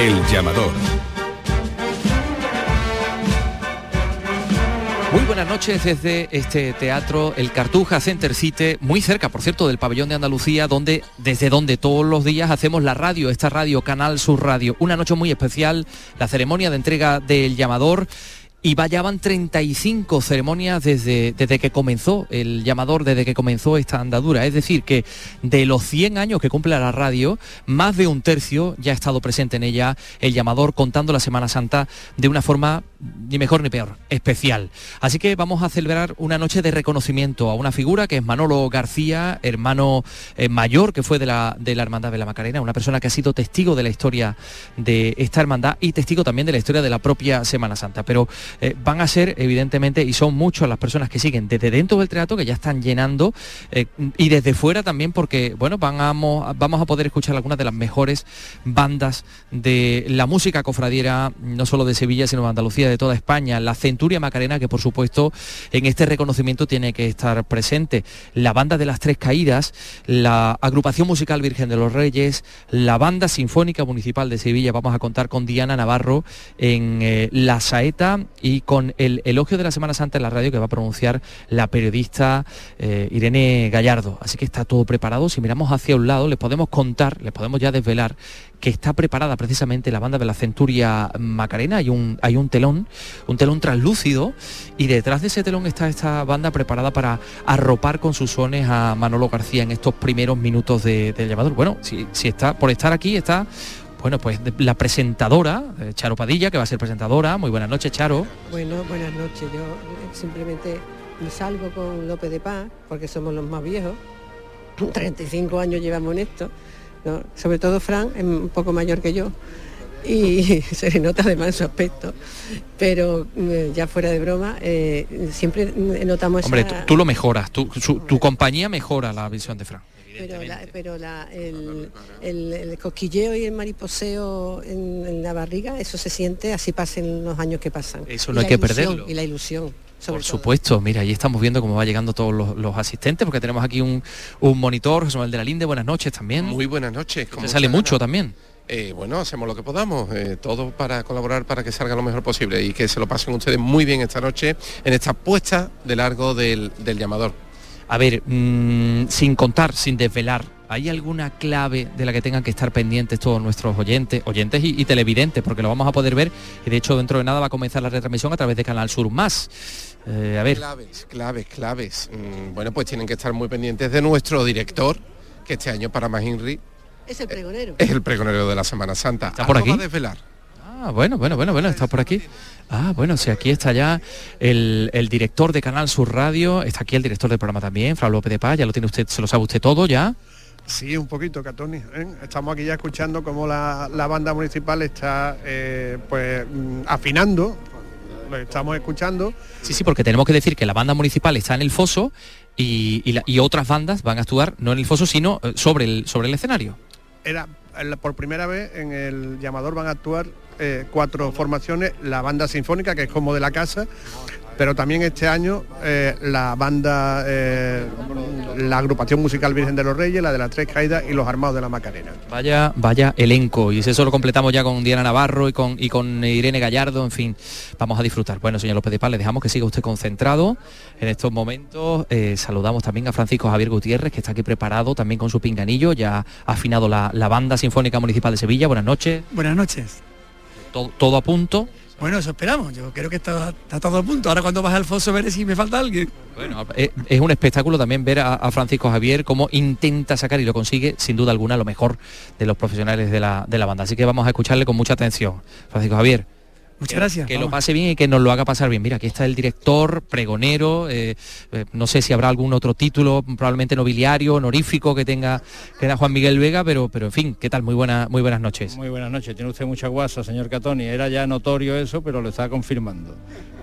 El llamador. Muy buenas noches desde este teatro, el Cartuja Center City, muy cerca, por cierto, del pabellón de Andalucía, donde desde donde todos los días hacemos la radio, esta radio, Canal Sur Radio. Una noche muy especial, la ceremonia de entrega del llamador y vaya van 35 ceremonias desde, desde que comenzó el llamador, desde que comenzó esta andadura. Es decir, que de los 100 años que cumple la radio, más de un tercio ya ha estado presente en ella el llamador contando la Semana Santa de una forma ni mejor ni peor, especial. Así que vamos a celebrar una noche de reconocimiento a una figura que es Manolo García, hermano eh, mayor que fue de la, de la Hermandad de la Macarena, una persona que ha sido testigo de la historia de esta hermandad y testigo también de la historia de la propia Semana Santa. Pero eh, van a ser, evidentemente, y son muchas las personas que siguen desde dentro del teatro, que ya están llenando, eh, y desde fuera también, porque, bueno, vamos, vamos a poder escuchar algunas de las mejores bandas de la música cofradiera, no solo de Sevilla, sino de Andalucía, de toda España. La Centuria Macarena, que por supuesto en este reconocimiento tiene que estar presente. La banda de las Tres Caídas, la agrupación musical Virgen de los Reyes, la banda sinfónica municipal de Sevilla. Vamos a contar con Diana Navarro en eh, La Saeta y con el elogio de la Semana Santa en la radio que va a pronunciar la periodista eh, Irene Gallardo. Así que está todo preparado. Si miramos hacia un lado, les podemos contar, les podemos ya desvelar que está preparada precisamente la banda de la Centuria Macarena. Hay un, hay un telón, un telón translúcido, y detrás de ese telón está esta banda preparada para arropar con sus sones a Manolo García en estos primeros minutos del llamador. Bueno, si, si está, por estar aquí está bueno, pues la presentadora, eh, Charo Padilla, que va a ser presentadora. Muy buenas noches, Charo. Bueno, buenas noches. Yo simplemente salgo con López de Paz, porque somos los más viejos. 35 años llevamos en esto. Sobre todo Fran, es un poco mayor que yo. Y se le nota además en su aspecto. Pero eh, ya fuera de broma, eh, siempre notamos... Hombre, tú, lo mejoras, tu, tu compañía mejora la visión de Fran pero, el, cosquilleo y el mariposeo en, la barriga, eso se siente así pasen los años que pasan. Eso no hay que perderlo. Y la ilusión. Por supuesto, mira, ahí estamos viendo cómo va llegando todos los, asistentes, porque tenemos aquí un, un monitor, José Manuel de la Linde, buenas noches también. Muy buenas noches. Se sale mucho también. Eh, bueno, hacemos lo que podamos, eh, todo para colaborar para que salga lo mejor posible y que se lo pasen ustedes muy bien esta noche en esta puesta de largo del llamador. A ver, mm, sin contar, sin desvelar, ¿hay alguna clave de la que tengan que estar pendientes todos nuestros oyentes, oyentes y, televidentes? Porque lo vamos a poder ver y de hecho dentro de nada va a comenzar la retransmisión a través de Canal Sur Más. Eh, a ver. Claves, claves, claves. Mm, bueno, pues tienen que estar muy pendientes de nuestro director, que este año para más Henry es el pregonero. Es el pregonero de la Semana Santa. ¿Está por aquí? desvelar. Ah, bueno, bueno, bueno, bueno, está por aquí. Ah, bueno, si aquí está ya el, director de Canal Sur Radio, está aquí el director del programa también, Fra López de Paz, ya lo tiene usted, se lo sabe usted todo ya. Sí, un poquito, Catoni. ¿eh? Estamos aquí ya escuchando cómo la, banda municipal está eh, pues mm, afinando. Lo estamos escuchando. Sí, sí, porque tenemos que decir que la banda municipal está en el foso y, y otras bandas van a actuar no en el foso, sino eh, sobre el, sobre el escenario. Era por primera vez en el llamador van a actuar eh, cuatro formaciones, la banda sinfónica, que es como de la casa, pero también este año eh, la banda, eh, la agrupación musical Virgen de los Reyes, la de las Tres Caídas y los Armados de la Macarena. Vaya, vaya elenco, y eso lo completamos ya con Diana Navarro y con, y con Irene Gallardo, en fin, vamos a disfrutar. Bueno, señor López de Paz, le dejamos que siga usted concentrado en estos momentos. saludamos también a Francisco Javier Gutiérrez, que está aquí preparado también con su pinganillo, ya ha afinado la, la banda sinfónica municipal de Sevilla. Buenas noches. Buenas noches todo, a punto. Bueno, eso esperamos. Yo creo que está, todo a punto. Ahora cuando vas al foso veré si me falta alguien. Bueno, eh, es, un espectáculo también ver a, Francisco Javier cómo intenta sacar y lo consigue, sin duda alguna, lo mejor de los profesionales de la, de la banda. Así que vamos a escucharle con mucha atención. Francisco Javier. Muchas gracias. Que lo pase bien y que nos lo haga pasar bien. Mira, aquí está el director, pregonero, eh, eh, no sé si habrá algún otro título, probablemente nobiliario, honorífico que tenga, que Juan Miguel Vega, pero, pero en fin, ¿qué tal? Muy, buena, muy buenas noches. Muy buenas noches. Tiene usted mucha guasa, señor Catoni. Era ya notorio eso, pero lo está confirmando.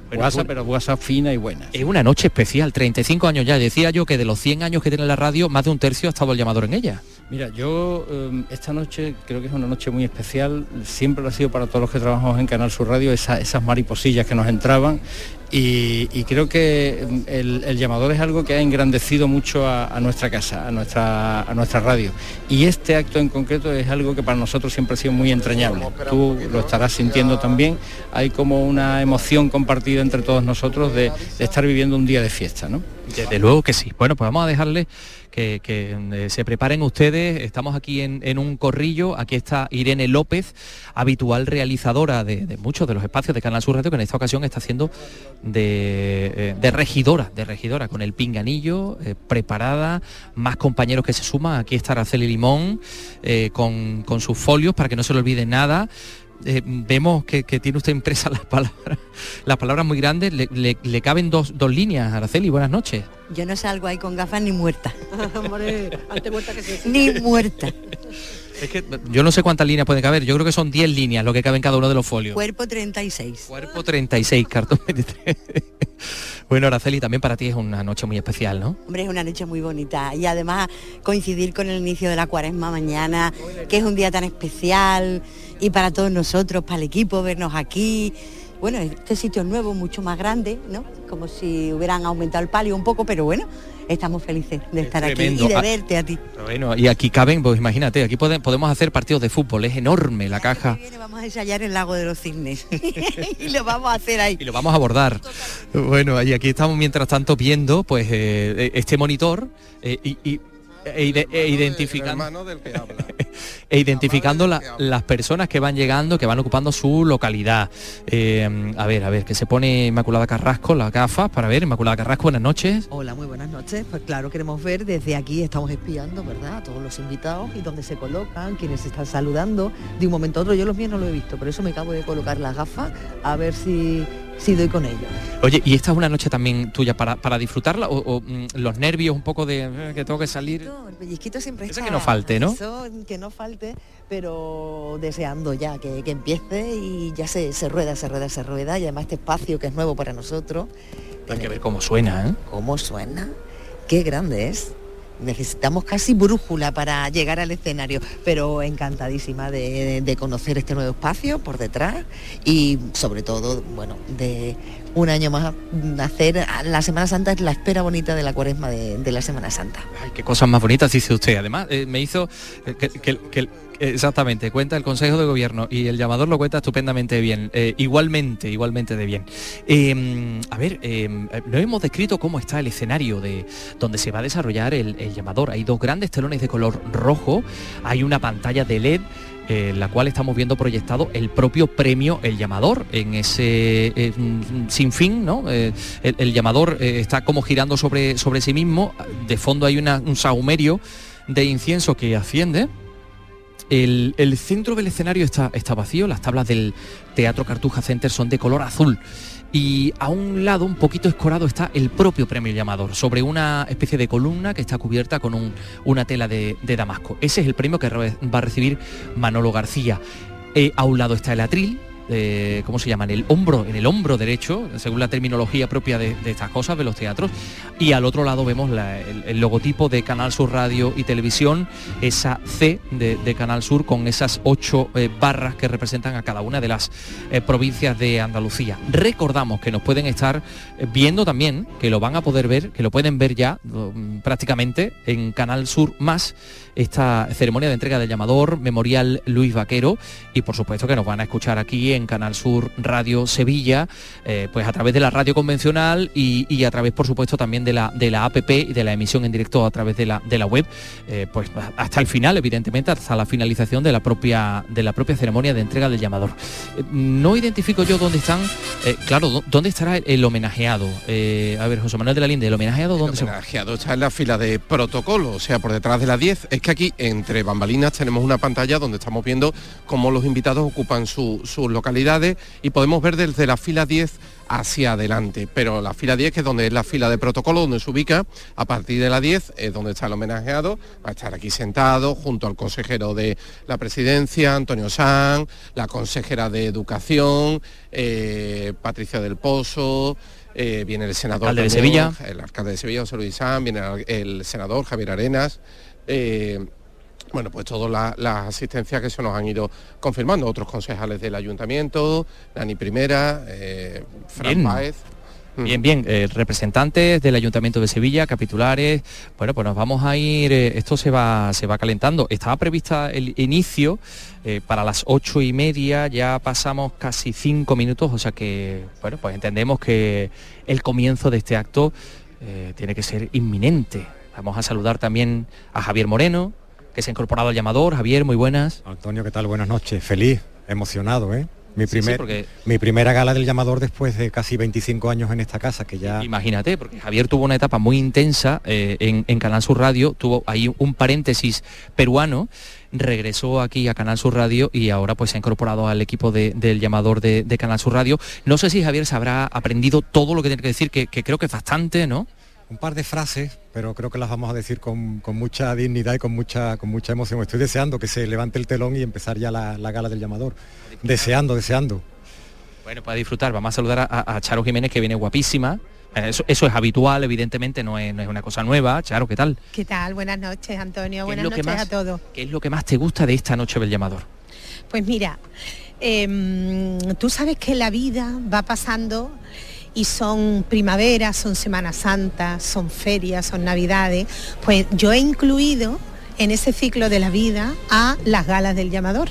Pero guasa fina y buena. Es una noche especial, 35 años ya. Decía yo que de los 100 años que tiene la radio, más de un tercio ha estado el llamador en ella. Mira, yo em, esta noche creo que es una noche muy especial, siempre lo ha sido para todos los que trabajamos en Canal Sur Radio, esas mariposillas que nos entraban Y, creo que mm, el, llamador es algo que ha engrandecido mucho a, nuestra casa, a nuestra, a nuestra radio. Y este acto en concreto es algo que para nosotros siempre ha sido muy entrañable. Tú lo estarás sintiendo también. Hay como una emoción compartida entre todos nosotros de, de estar viviendo un día de fiesta, ¿no? Desde luego que sí. Bueno, pues vamos a dejarle que, eh, se preparen ustedes. Estamos aquí en, un corrillo. Aquí está Irene López, habitual realizadora de, muchos de los espacios de Canal Sur Radio, que en esta ocasión está haciendo de, eh, regidora, de regidora, con el pinganillo, eh, preparada, más compañeros que se suman. Aquí está Araceli Limón, con, con sus folios para que no se le olvide nada. Eh, vemos que, tiene usted impresa las palabras, las palabras muy grandes, le, caben dos, líneas, Araceli, buenas noches. Yo no salgo ahí con gafas ni muerta. Ni muerta. Es que yo no sé cuántas líneas pueden caber, yo creo que son 10 líneas lo que cabe en cada uno de los folios. Cuerpo 36. Cuerpo 36, cartón 23. Bueno, Araceli, también para ti es una noche muy especial, ¿no? Hombre, es una noche muy bonita y además coincidir con el inicio de la cuaresma mañana, que es un día tan especial y para todos nosotros, para el equipo, vernos aquí. Bueno, este sitio es nuevo, mucho más grande, ¿no? Como si hubieran aumentado el palio un poco, pero bueno, estamos felices de estar aquí y de ah, verte a ti. Bueno, y aquí caben, pues imagínate, aquí podemos hacer partidos de fútbol, es enorme la caja. vamos a ensayar el lago de los cisnes y lo vamos a hacer ahí. Y lo vamos a abordar. Bueno, y aquí estamos mientras tanto viendo pues eh, este monitor eh, y e, e identificando, e identificando las personas que van llegando, que van ocupando su localidad. Eh, a ver, a ver, que se pone Inmaculada Carrasco las gafas para ver. Inmaculada Carrasco, buenas noches. Hola, muy buenas noches. Pues claro, queremos ver desde aquí, estamos espiando, ¿verdad? A todos los invitados y dónde se colocan, quienes están saludando. De un momento a otro, yo los míos no lo he visto, por eso me acabo de colocar las gafas a ver si si doy con ellos. Oye, ¿y esta es una noche también tuya para, para disfrutarla o, mm, los nervios un poco de eh, que tengo que salir? el pellizquito siempre está. que no falte, ¿no? que no falte, pero deseando ya que, empiece y ya se, se, rueda, se rueda, se rueda y además este espacio que es nuevo para nosotros. Hay que ver cómo suena, ¿eh? ¿Cómo suena? Qué grande es necesitamos casi brújula para llegar al escenario, pero encantadísima de, conocer este nuevo espacio por detrás y sobre todo, bueno, de un año más hacer la Semana Santa es la espera bonita de la cuaresma de, la Semana Santa. Ay, qué cosas más bonitas dice usted. Además, eh, me hizo eh, que, exactamente, cuenta el Consejo de Gobierno y el llamador lo cuenta estupendamente bien, eh, igualmente, igualmente de bien. Em, a ver, em, no hemos descrito cómo está el escenario de donde se va a desarrollar el, llamador. Hay dos grandes telones de color rojo, hay una pantalla de LED en la cual estamos viendo proyectado el propio premio El Llamador en ese eh, sin fin, ¿no? Eh, el, llamador eh, está como girando sobre, sobre sí mismo, de fondo hay un saumerio de incienso que asciende. El, el, centro del escenario está, está vacío, las tablas del Teatro Cartuja Center son de color azul y a un lado, un poquito escorado, está el propio premio llamador, sobre una especie de columna que está cubierta con una tela de, damasco. Ese es el premio que va a recibir Manolo García. Eh, a un lado está el atril, ¿cómo se llama? En el hombro, en el hombro derecho, según la terminología propia de, estas cosas, de los teatros. Y al otro lado vemos el, logotipo de Canal Sur Radio y Televisión, esa C de, Canal Sur con esas ocho eh, barras que representan a cada una de las eh, provincias de Andalucía. Recordamos que nos pueden estar eh, viendo también, que lo van a poder ver, que lo pueden ver ya mm, prácticamente en Canal Sur Más esta ceremonia de entrega del llamador Memorial Luis Vaquero y por supuesto que nos van a escuchar aquí en Canal Sur Radio Sevilla, eh, pues a través de la radio convencional y, a través por supuesto también de la, de la APP y de la emisión en directo a través de la, de la web, eh, pues hasta el final evidentemente, hasta la finalización de la propia, de la propia ceremonia de entrega del llamador. Eh, no identifico yo dónde están, claro, dónde estará el, homenajeado. a ver, José Manuel de la Linde, ¿el homenajeado dónde el homenajeado está en la fila de protocolo, o sea, por detrás de la 10 aquí, entre bambalinas, tenemos una pantalla donde estamos viendo cómo los invitados ocupan sus localidades y podemos ver desde la fila 10 hacia adelante. Pero la fila 10, que es donde es la fila de protocolo, donde se ubica, a partir de la 10 es donde está el homenajeado, va a estar aquí sentado junto al consejero de la presidencia, Antonio San, la consejera de Educación, eh, Patricia del Pozo, eh, viene el senador de Sevilla. el alcalde de Sevilla, José Luis San, viene el senador Javier Arenas, eh, bueno, pues todas las asistencias que se nos han ido confirmando, otros concejales del ayuntamiento, Dani Primera, eh, Fran Páez. Bien, bien, eh, representantes del Ayuntamiento de Sevilla, capitulares, bueno, pues nos vamos a ir, eh, esto se va, se va calentando. Estaba prevista el inicio eh, para las ocho y media, ya pasamos casi cinco minutos, o sea que, bueno, pues entendemos que el comienzo de este acto tiene que ser inminente. Vamos a saludar también a Javier Moreno, que se ha incorporado al llamador. Javier, muy buenas. Antonio, ¿qué tal? Buenas noches. Feliz, emocionado, ¿eh? Mi, Sí, sí, primer, porque- mi primera gala del llamador después de casi 25 años en esta casa, que ya... Imagínate, porque Javier tuvo una etapa muy intensa eh, en, en Canal Sur Radio, tuvo ahí un paréntesis peruano, regresó aquí a Canal Sur Radio y ahora pues se ha incorporado al equipo de- del llamador de, de Canal Sur Radio. No sé si Javier se habrá aprendido todo lo que tiene que decir, que, que creo que es bastante, ¿no? Un par de frases, pero creo que las vamos a decir con, con mucha dignidad y con mucha, con mucha emoción. Estoy deseando que se levante el telón y empezar ya la, la gala del llamador. Deseando, deseando. Bueno, para disfrutar, vamos a saludar a, Charo Jiménez, que viene guapísima. Eh, Eso, eso es habitual, evidentemente, no es, no es una cosa nueva. Charo, ¿qué tal? ¿Qué tal? Buenas noches, Antonio. ¿Qué es Buenas lo que noches más- a todos. ¿Qué es lo que más te gusta de esta noche del llamador? Pues mira, em, tú sabes que la vida va pasando y son primaveras, son Semana Santa, son ferias, son navidades. Pues yo he incluido en ese ciclo de la vida a las galas del llamador.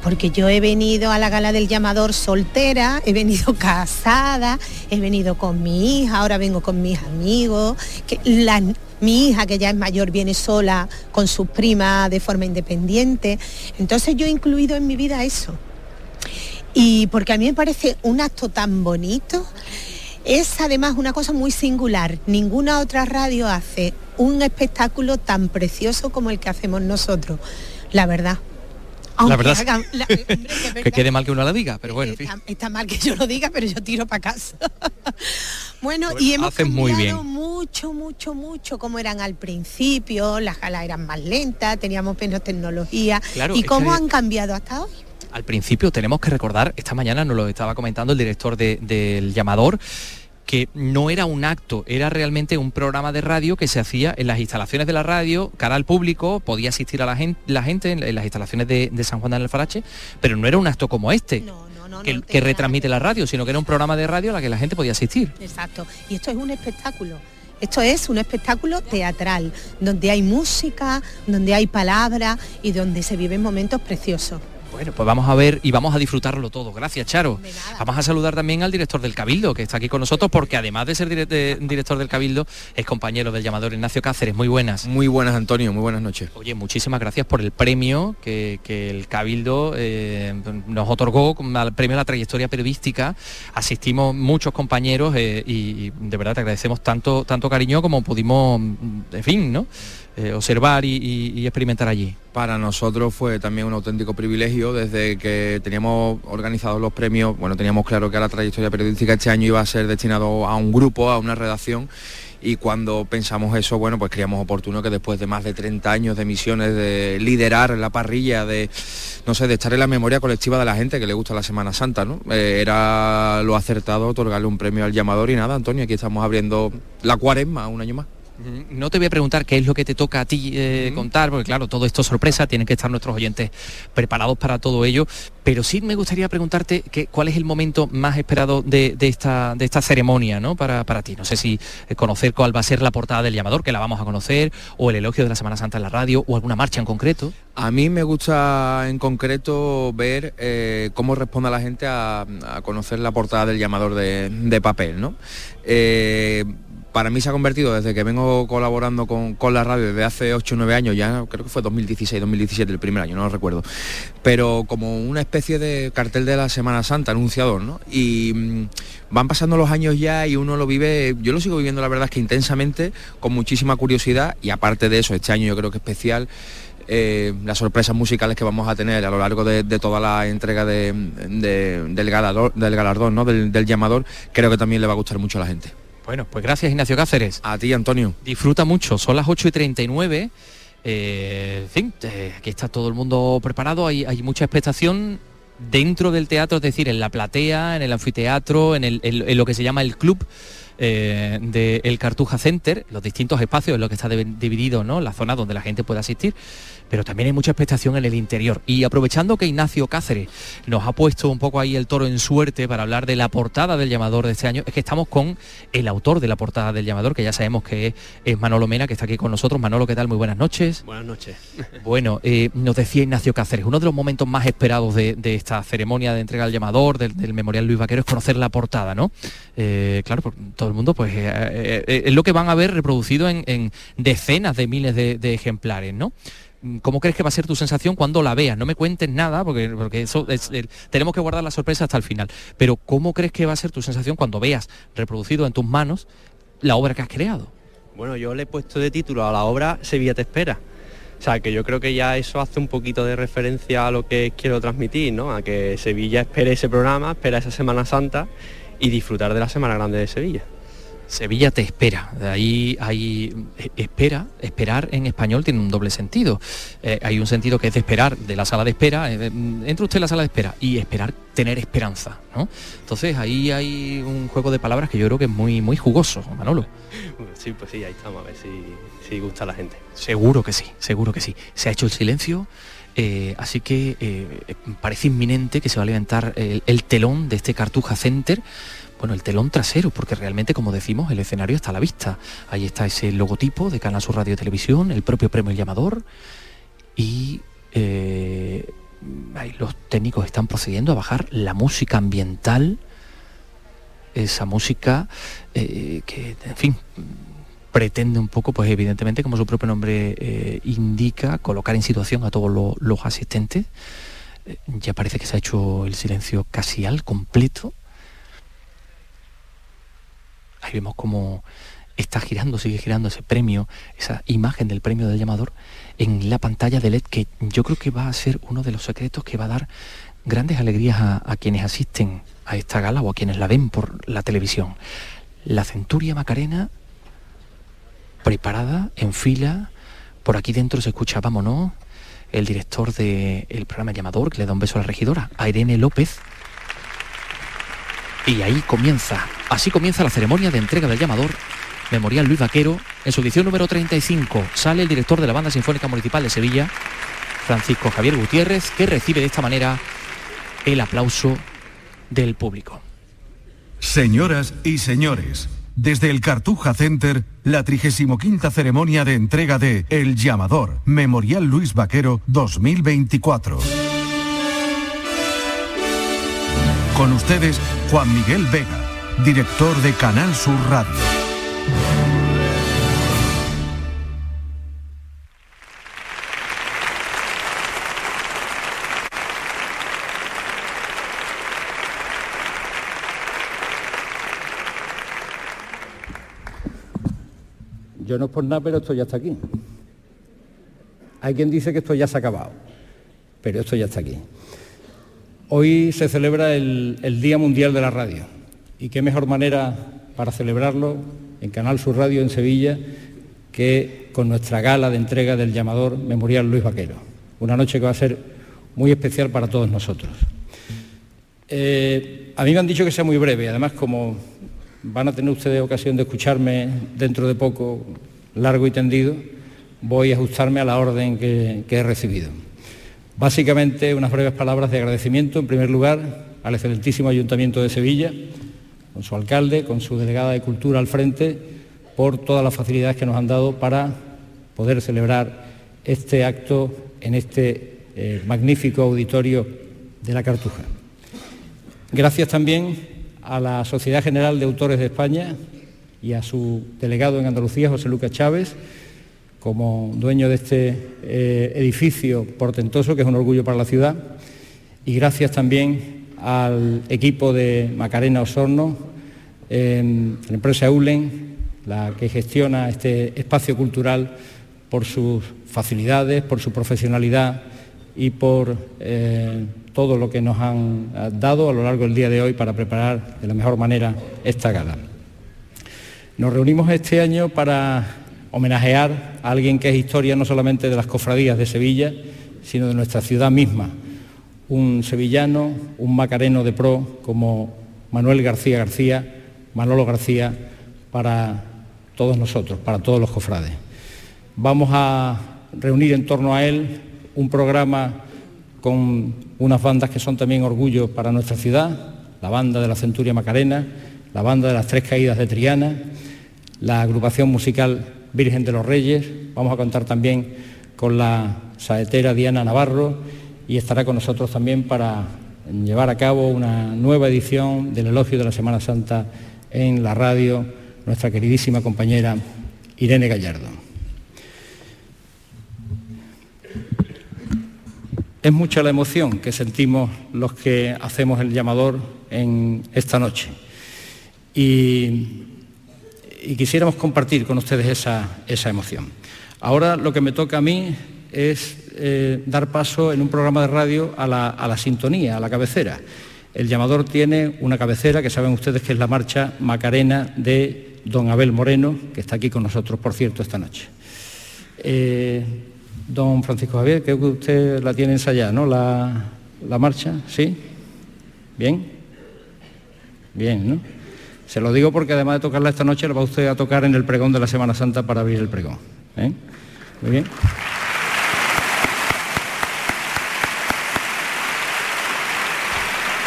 Porque yo he venido a la gala del llamador soltera, he venido casada, he venido con mi hija, ahora vengo con mis amigos, mi hija que ya es mayor viene sola con sus primas de forma independiente. Entonces yo he incluido en mi vida eso. Y porque a mí me parece un acto tan bonito, es además una cosa muy singular. Ninguna otra radio hace un espectáculo tan precioso como el que hacemos nosotros, la verdad. Aunque verdad- hagan- la- hombre, que verdad. quede mal que uno la diga, pero bueno. Está, está mal que yo lo diga, pero yo tiro para casa. bueno, Pues y hemos haces muy cambiado bien. mucho, mucho, mucho como eran al principio, las galas eran más lentas, teníamos menos tecnología. Claro, ¿Y cómo que- han cambiado hasta hoy? Al principio tenemos que recordar, esta mañana nos lo estaba comentando el director de- del llamador, que no era un acto, era realmente un programa de radio que se hacía en las instalaciones de la radio, cara al público, podía asistir a la gente, la gente en, en las instalaciones de, de San Juan de Alfarache, pero no era un acto como este, que, que retransmite la radio, sino que era un programa de radio a la que la gente podía asistir. Exacto. Y esto es un espectáculo. Esto es un espectáculo teatral, donde hay música, donde hay palabra y donde se viven momentos preciosos. Bueno, pues vamos a ver y vamos a disfrutarlo todo. Gracias, Charo. Vamos a saludar también al director del Cabildo, que está aquí con nosotros, porque además de ser dire- de- director del Cabildo, es compañero del llamador Ignacio Cáceres. Muy buenas. Muy buenas, Antonio, muy buenas noches. Oye, muchísimas gracias por el premio que, que el Cabildo eh, nos otorgó, como al premio a la trayectoria periodística. Asistimos muchos compañeros eh, y, y de verdad te agradecemos tanto, tanto cariño como pudimos, mm, en fin, ¿no? Eh, observar y, experimentar allí. Para nosotros fue también un auténtico privilegio desde que teníamos organizados los premios, bueno, teníamos claro que la trayectoria periodística este año iba a ser destinado a un grupo, a una redacción y cuando pensamos eso, bueno, pues creíamos oportuno que después de más de 30 años de emisiones, de liderar la parrilla, de, no sé, de estar en la memoria colectiva de la gente que le gusta la Semana Santa, ¿no? Eh, era lo acertado otorgarle un premio al llamador y nada, Antonio, aquí estamos abriendo la cuaresma un año más. No te voy a preguntar qué es lo que te toca a ti eh, contar, porque claro, todo esto es sorpresa, tienen que estar nuestros oyentes preparados para todo ello, pero sí me gustaría preguntarte que, cuál es el momento más esperado de, de esta, de esta ceremonia ¿no? para, para ti. No sé si eh, conocer cuál va a ser la portada del llamador, que la vamos a conocer, o el elogio de la Semana Santa en la radio, o alguna marcha en concreto. A mí me gusta en concreto ver eh, cómo responde la gente a, a conocer la portada del llamador de, de papel, ¿no? Eh, para mí se ha convertido desde que vengo colaborando con, con la radio desde hace 8 o 9 años, ya creo que fue 2016, 2017 el primer año, no lo recuerdo, pero como una especie de cartel de la Semana Santa, anunciador, ¿no? Y mm, van pasando los años ya y uno lo vive, yo lo sigo viviendo la verdad es que intensamente, con muchísima curiosidad y aparte de eso, este año yo creo que especial, eh, las sorpresas musicales que vamos a tener a lo largo de, toda la entrega de- de- del, galardón, del galardón, ¿no? del llamador, creo que también le va a gustar mucho a la gente. Bueno, pues gracias Ignacio Cáceres. A ti, Antonio. Disfruta mucho, son las 8 y 39. eh, en fin, eh, aquí está todo el mundo preparado, hay, hay mucha expectación dentro del teatro, es decir, en la platea, en el anfiteatro, en, el- en- en lo que se llama el club. Eh, del Cartuja Center, los distintos espacios en los que está dividido, ¿no? La zona donde la gente puede asistir pero también hay mucha expectación en el interior. Y aprovechando que Ignacio Cáceres nos ha puesto un poco ahí el toro en suerte para hablar de la portada del llamador de este año, es que estamos con el autor de la portada del llamador, que ya sabemos que es Manolo Mena, que está aquí con nosotros. Manolo, ¿qué tal? Muy buenas noches. Buenas noches. Bueno, eh, nos decía Ignacio Cáceres, uno de los momentos más esperados de, esta ceremonia de entrega del llamador, del, Memorial Luis Vaquero, es conocer la portada, ¿no? Eh, claro, todo el mundo, pues eh, es lo que van a ver reproducido en, decenas de miles de, ejemplares, ¿no? ¿Cómo crees que va a ser tu sensación cuando la veas? No me cuentes nada, porque, porque eso tenemos que guardar la sorpresa hasta el final. Pero ¿cómo crees que va a ser tu sensación cuando veas reproducido en tus manos la obra que has creado? Bueno, yo le he puesto de título a la obra Sevilla te espera. O sea, que yo creo que ya eso hace un poquito de referencia a lo que quiero transmitir, ¿no? A que Sevilla espere ese programa, espera esa Semana Santa y disfrutar de la Semana Grande de Sevilla. Sevilla te espera. De ahí hay eh, espera, esperar en español tiene un doble sentido. Eh, hay un sentido que es de esperar de la sala de espera, eh, entra usted en la sala de espera y esperar tener esperanza, ¿no? Entonces ahí hay un juego de palabras que yo creo que es muy muy jugoso, Manolo. Sí, pues sí, ahí estamos a ver si, gusta a la gente. Seguro que sí, seguro que sí. Se ha hecho el silencio. así que parece inminente que se va a levantar el telón de este Cartuja Center bueno, el telón trasero, porque realmente, como decimos, el escenario está a la vista. Ahí está ese logotipo de Canal Sur Radio y Televisión, el propio premio El Llamador, y eh, los técnicos están procediendo a bajar la música ambiental, esa música eh, que, en fin, pretende un poco, pues evidentemente, como su propio nombre eh, indica, colocar en situación a todos los asistentes. ya parece que se ha hecho el silencio casi al completo Ahí vemos cómo está girando, sigue girando ese premio, esa imagen del premio del llamador en la pantalla de LED, que yo creo que va a ser uno de los secretos que va a dar grandes alegrías a, quienes asisten a esta gala o a quienes la ven por la televisión. La Centuria Macarena preparada, en fila, por aquí dentro se escucha, vámonos, el director del programa Llamador, que le da un beso a la regidora, a Irene López, y ahí comienza, así comienza la ceremonia de entrega del llamador Memorial Luis Vaquero. En su edición número 35 sale el director de la Banda Sinfónica Municipal de Sevilla, Francisco Javier Gutiérrez, que recibe de esta manera el aplauso del público. Señoras y señores, desde el Cartuja Center, la 35 ceremonia de entrega de El Llamador Memorial Luis Vaquero 2024. Con ustedes, Juan Miguel Vega, director de Canal Sur Radio. Yo no es por nada, pero esto ya está aquí. Hay quien dice que esto ya se ha acabado, pero esto ya está aquí. Hoy se celebra el, Día Mundial de la Radio y qué mejor manera para celebrarlo en Canal Sur Radio en Sevilla que con nuestra gala de entrega del llamador Memorial Luis Vaquero. Una noche que va a ser muy especial para todos nosotros. Eh, a mí me han dicho que sea muy breve, además como van a tener ustedes ocasión de escucharme dentro de poco largo y tendido, voy a ajustarme a la orden que he recibido. Básicamente unas breves palabras de agradecimiento, en primer lugar, al excelentísimo Ayuntamiento de Sevilla, con su alcalde, con su delegada de Cultura al frente, por todas las facilidades que nos han dado para poder celebrar este acto en este eh, magnífico auditorio de la Cartuja. Gracias también a la Sociedad General de Autores de España y a su delegado en Andalucía, José Lucas Chávez, como dueño de este eh, edificio portentoso, que es un orgullo para la ciudad, y gracias también al equipo de Macarena Osorno, la empresa Eulen, la que gestiona este espacio cultural por sus facilidades, por su profesionalidad y por eh, todo lo que nos han eh, dado a lo largo del día de hoy para preparar de la mejor manera esta gala. Nos reunimos este año para homenajear a alguien que es historia no solamente de las cofradías de Sevilla, sino de nuestra ciudad misma. Un sevillano, un macareno de pro como Manuel García García, Manolo García, para todos nosotros, para todos los cofrades. Vamos a reunir en torno a él un programa con unas bandas que son también orgullo para nuestra ciudad, la banda de la Centuria Macarena, la banda de las Tres Caídas de Triana, la agrupación musical Virgen de los Reyes, vamos a contar también con la saetera Diana Navarro y estará con nosotros también para llevar a cabo una nueva edición del Elogio de la Semana Santa en la radio, nuestra queridísima compañera Irene Gallardo. Es mucha la emoción que sentimos los que hacemos el llamador en esta noche y, quisiéramos compartir con ustedes esa, emoción. Ahora lo que me toca a mí es eh, dar paso en un programa de radio a la, a la sintonía, a la cabecera. El llamador tiene una cabecera que saben ustedes que es la marcha Macarena de don Abel Moreno, que está aquí con nosotros, por cierto, esta noche. Eh, don Francisco Javier, creo que usted la tiene ensayada, ¿no? La, la marcha, ¿sí? ¿Bien? Bien, ¿no? Se lo digo porque además de tocarla esta noche, la va usted a tocar en el pregón de la Semana Santa para abrir el pregón. ¿eh? Muy bien.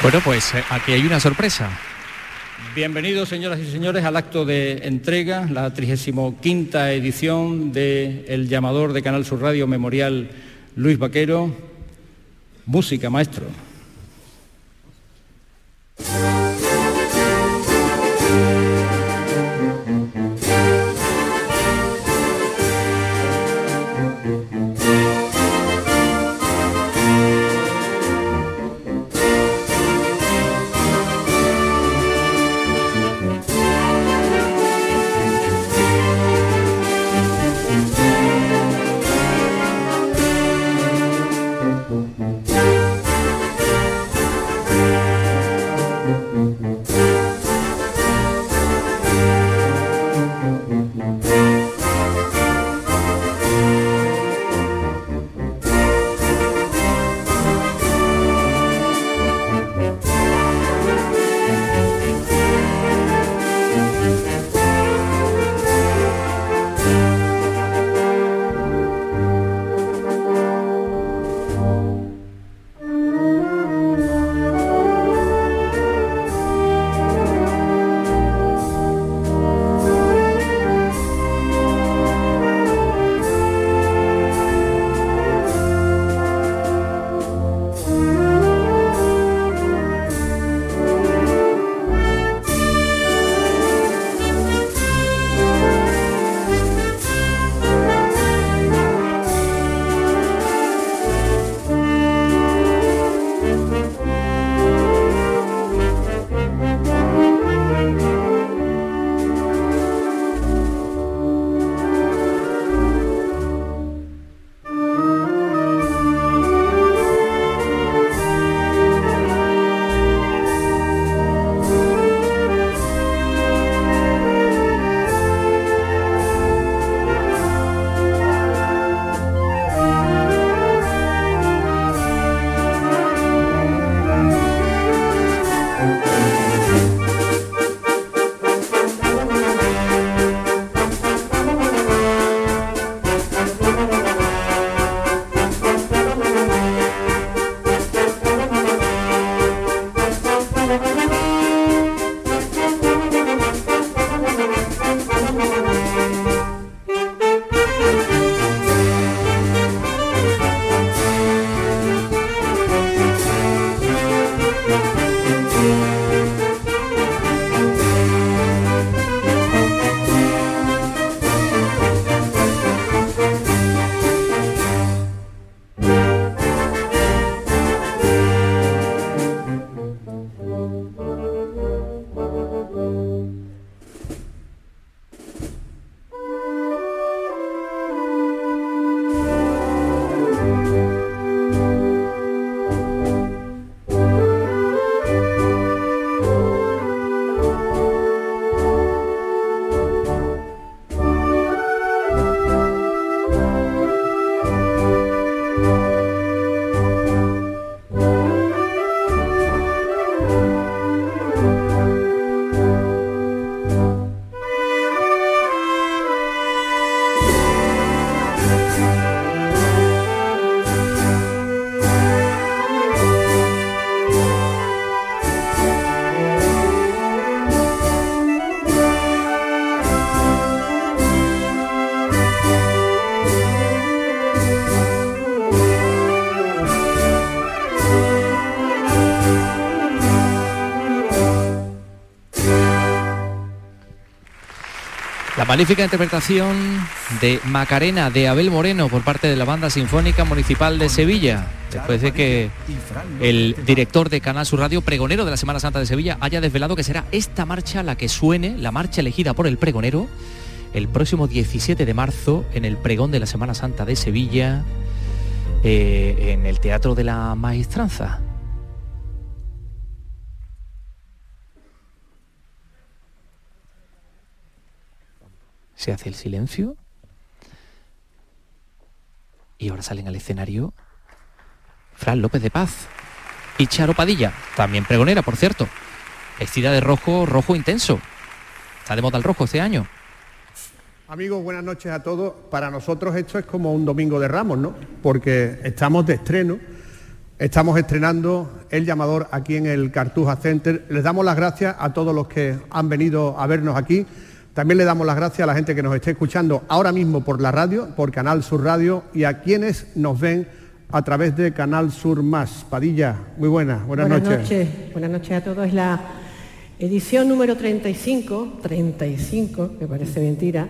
Bueno, pues eh, aquí hay una sorpresa. Bienvenidos, señoras y señores, al acto de entrega, la 35 edición de El llamador de Canal Sur Radio Memorial Luis Vaquero. Música, maestro. Magnífica interpretación de Macarena de Abel Moreno por parte de la Banda Sinfónica Municipal de Sevilla, después de que el director de Canal Sur Radio, pregonero de la Semana Santa de Sevilla, haya desvelado que será esta marcha la que suene, la marcha elegida por el pregonero, el próximo 17 de marzo en el pregón de la Semana Santa de Sevilla, eh, en el Teatro de la Maestranza. Se hace el silencio y ahora salen al escenario Fran López de Paz y Charo Padilla, también pregonera, por cierto, vestida de rojo, rojo intenso. Está de moda el rojo este año. Amigos, buenas noches a todos. Para nosotros esto es como un domingo de Ramos, ¿no? Porque estamos de estreno, estamos estrenando el llamador aquí en el Cartuja Center. Les damos las gracias a todos los que han venido a vernos aquí. También le damos las gracias a la gente que nos esté escuchando ahora mismo por la radio, por Canal Sur Radio y a quienes nos ven a través de Canal Sur Más. Padilla, muy buenas, buenas, buenas noches. noches. Buenas noches a todos. Es la edición número 35, 35, que parece mentira.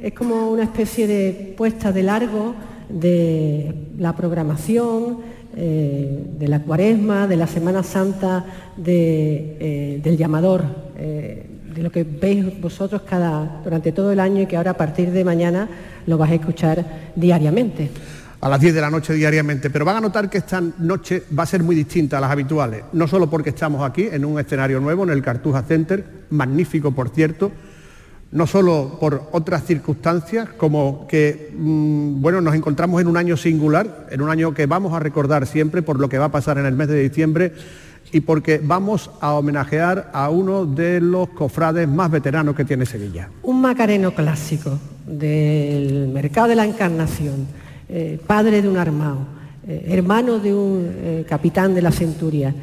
Es como una especie de puesta de largo de la programación, eh, de la cuaresma, de la Semana Santa, de, eh, del llamador. Eh, de lo que veis vosotros cada, durante todo el año y que ahora a partir de mañana lo vais a escuchar diariamente. A las 10 de la noche diariamente, pero van a notar que esta noche va a ser muy distinta a las habituales, no solo porque estamos aquí en un escenario nuevo, en el Cartuja Center, magnífico por cierto, no solo por otras circunstancias, como que mmm, bueno, nos encontramos en un año singular, en un año que vamos a recordar siempre por lo que va a pasar en el mes de diciembre y porque vamos a homenajear a uno de los cofrades más veteranos que tiene Sevilla. Un macareno clásico del mercado de la Encarnación, eh, padre de un armado, eh, hermano de un eh, capitán de la centuria,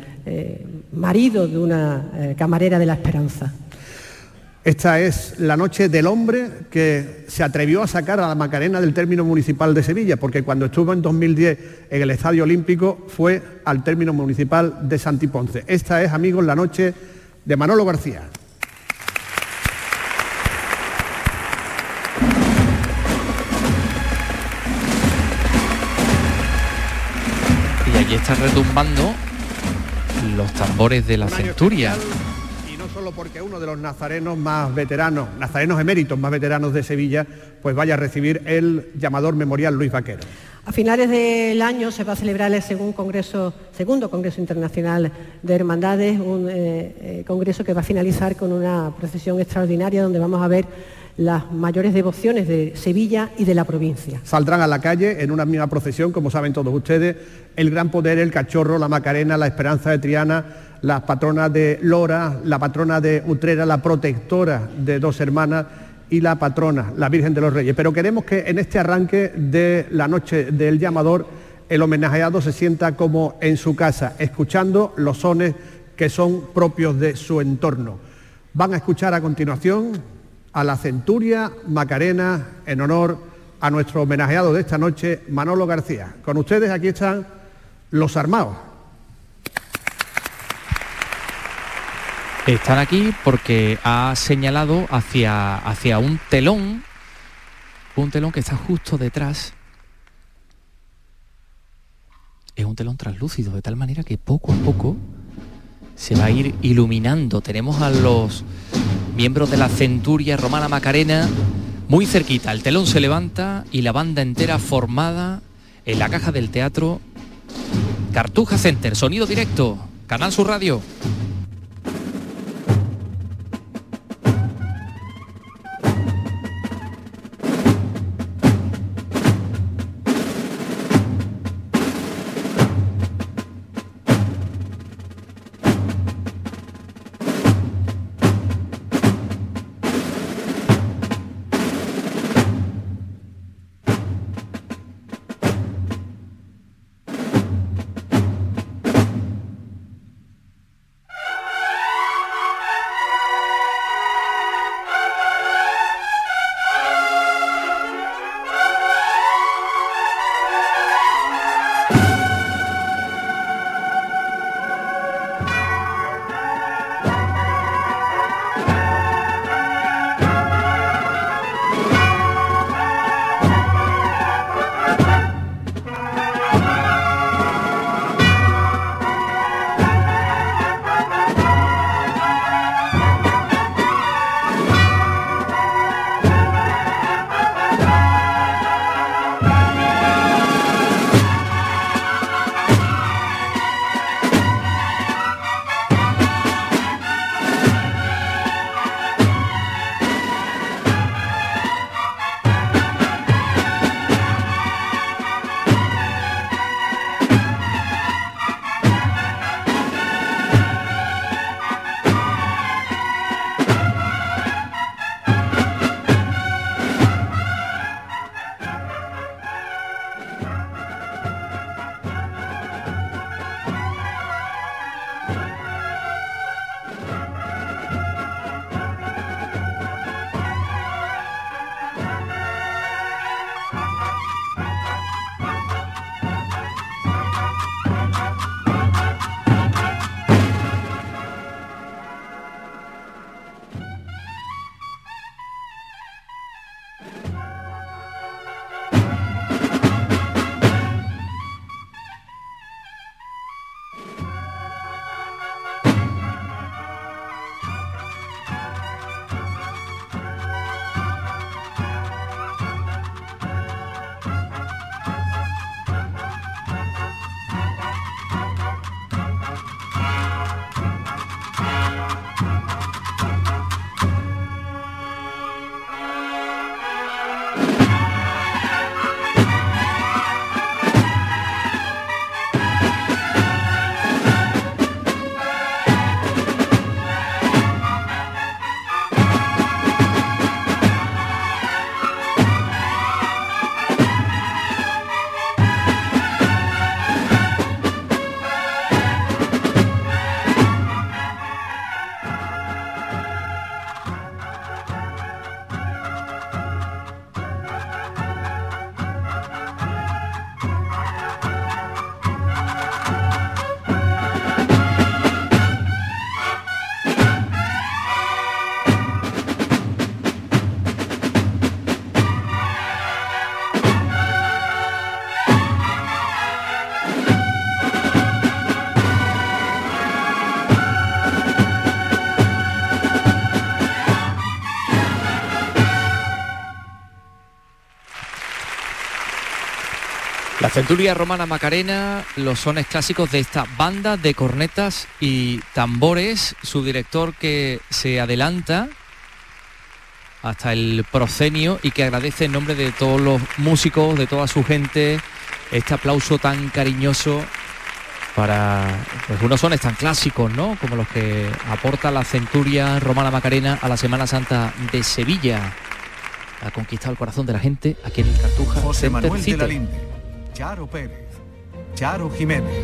marido de una camarera de la Esperanza. Esta es la noche del hombre que se atrevió a sacar a la Macarena del término municipal de Sevilla, porque cuando estuvo en 2010 en el Estadio Olímpico fue al término municipal de Santiponce. Esta es, amigos, la noche de Manolo García. Y allí están retumbando los tambores de la centuria. Solo porque uno de los nazarenos más veteranos, nazarenos eméritos más veteranos de Sevilla, pues vaya a recibir el llamador memorial Luis Vaquero. A finales del año se va a celebrar el segundo Congreso, segundo Congreso Internacional de Hermandades, un eh, eh, congreso que va a finalizar con una procesión extraordinaria donde vamos a ver las mayores devociones de Sevilla y de la provincia. Saldrán a la calle en una misma procesión, como saben todos ustedes, el Gran Poder, el Cachorro, la Macarena, la Esperanza de Triana, las patronas de Lora, la patrona de Utrera, la protectora de dos hermanas y la patrona, la Virgen de los Reyes. Pero queremos que en este arranque de la noche del llamador el homenajeado se sienta como en su casa, escuchando los sones que son propios de su entorno. Van a escuchar a continuación a la Centuria Macarena en honor a nuestro homenajeado de esta noche, Manolo García. Con ustedes aquí están los armados. Están aquí porque ha señalado hacia, hacia un telón, un telón que está justo detrás. Es un telón translúcido, de tal manera que poco a poco se va a ir iluminando. Tenemos a los miembros de la Centuria Romana Macarena muy cerquita. El telón se levanta y la banda entera formada en la caja del teatro Cartuja Center. Sonido directo, Canal Sur Radio. Centuria romana Macarena, los sones clásicos de esta banda de cornetas y tambores, su director que se adelanta hasta el proscenio y que agradece en nombre de todos los músicos, de toda su gente, este aplauso tan cariñoso para pues, unos sones tan clásicos, ¿no? Como los que aporta la centuria romana Macarena a la Semana Santa de Sevilla. Ha conquistado el corazón de la gente aquí en el Cartuja. José Manuel de la Linde, Charo Pérez, Charo Jiménez.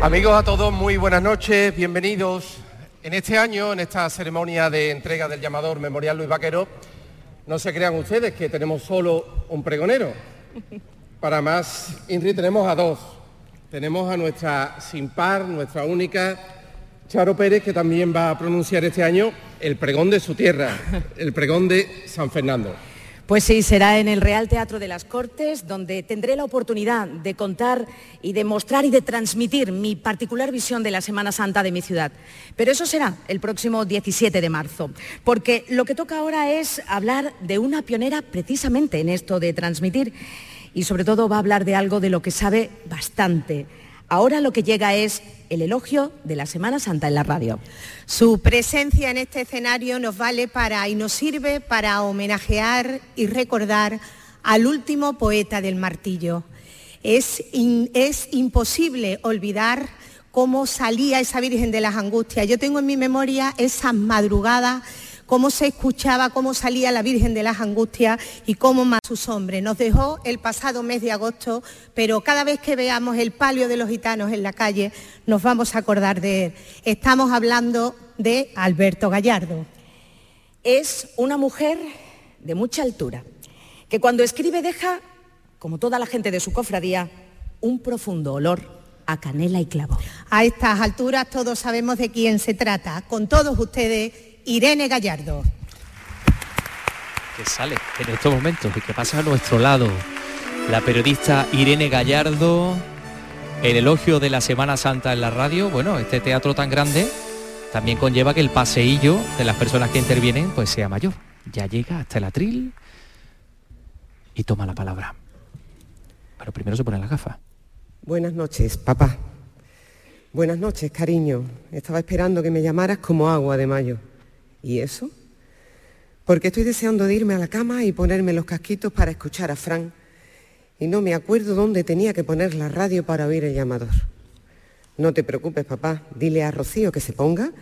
Amigos a todos, muy buenas noches, bienvenidos. En este año, en esta ceremonia de entrega del llamador Memorial Luis Vaquero, no se crean ustedes que tenemos solo un pregonero. Para más, Inri, tenemos a dos. Tenemos a nuestra sin par, nuestra única, Charo Pérez, que también va a pronunciar este año el pregón de su tierra, el pregón de San Fernando. Pues sí, será en el Real Teatro de las Cortes, donde tendré la oportunidad de contar y de mostrar y de transmitir mi particular visión de la Semana Santa de mi ciudad. Pero eso será el próximo 17 de marzo, porque lo que toca ahora es hablar de una pionera precisamente en esto de transmitir y sobre todo va a hablar de algo de lo que sabe bastante. Ahora lo que llega es el elogio de la Semana Santa en la radio. Su presencia en este escenario nos vale para y nos sirve para homenajear y recordar al último poeta del martillo. Es, es imposible olvidar cómo salía esa Virgen de las Angustias. Yo tengo en mi memoria esas madrugadas, cómo se escuchaba, cómo salía la Virgen de las Angustias y cómo más sus hombres. Nos dejó el pasado mes de agosto, pero cada vez que veamos el palio de los gitanos en la calle, nos vamos a acordar de él. Estamos hablando de Alberto Gallardo. Es una mujer de mucha altura, que cuando escribe deja, como toda la gente de su cofradía, un profundo olor a canela y clavo. A estas alturas todos sabemos de quién se trata. Con todos ustedes, Irene Gallardo. que sale en estos momentos y que pasa a nuestro lado. La periodista Irene Gallardo, el elogio de la Semana Santa en la radio. Bueno, este teatro tan grande también conlleva que el paseillo de las personas que intervienen pues sea mayor. Ya llega hasta el atril y toma la palabra. Pero primero se pone la gafa. Buenas noches, papá. Buenas noches, cariño. Estaba esperando que me llamaras como agua de mayo. ¿Y eso? Porque estoy deseando de irme a la cama y ponerme los casquitos para escuchar a Fran. Y no me acuerdo dónde tenía que poner la radio para oír el llamador. No te preocupes, papá. Dile a Rocío que se ponga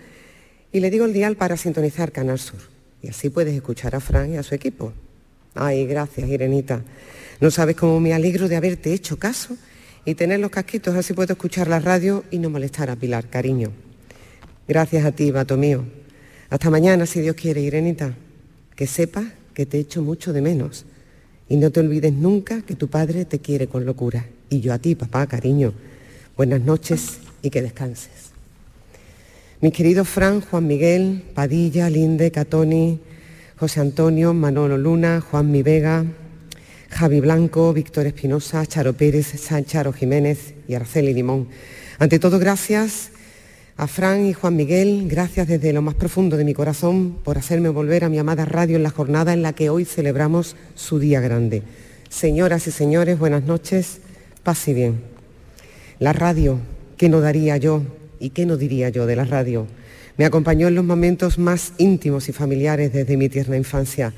y le digo el dial para sintonizar Canal Sur. Y así puedes escuchar a Fran y a su equipo. Ay, gracias, Irenita. No sabes cómo me alegro de haberte hecho caso y tener los casquitos, así puedo escuchar la radio y no molestar a Pilar, cariño. Gracias a ti, vato mío. Hasta mañana, si Dios quiere, Irenita. Que sepas que te echo mucho de menos. Y no te olvides nunca que tu padre te quiere con locura. Y yo a ti, papá, cariño. Buenas noches y que descanses. Mis queridos Fran, Juan Miguel, Padilla, Linde, Catoni, José Antonio, Manolo Luna, Juan Mi Vega, Javi Blanco, Víctor Espinosa, Charo Pérez, Charo Jiménez y Araceli Limón. Ante todo, gracias a Fran y Juan Miguel, gracias desde lo más profundo de mi corazón por hacerme volver a mi amada radio en la jornada en la que hoy celebramos su día grande. Señoras y señores, buenas noches, paz y bien. La radio, ¿qué no daría yo y qué no diría yo de la radio? Me acompañó en los momentos más íntimos y familiares desde mi tierna infancia,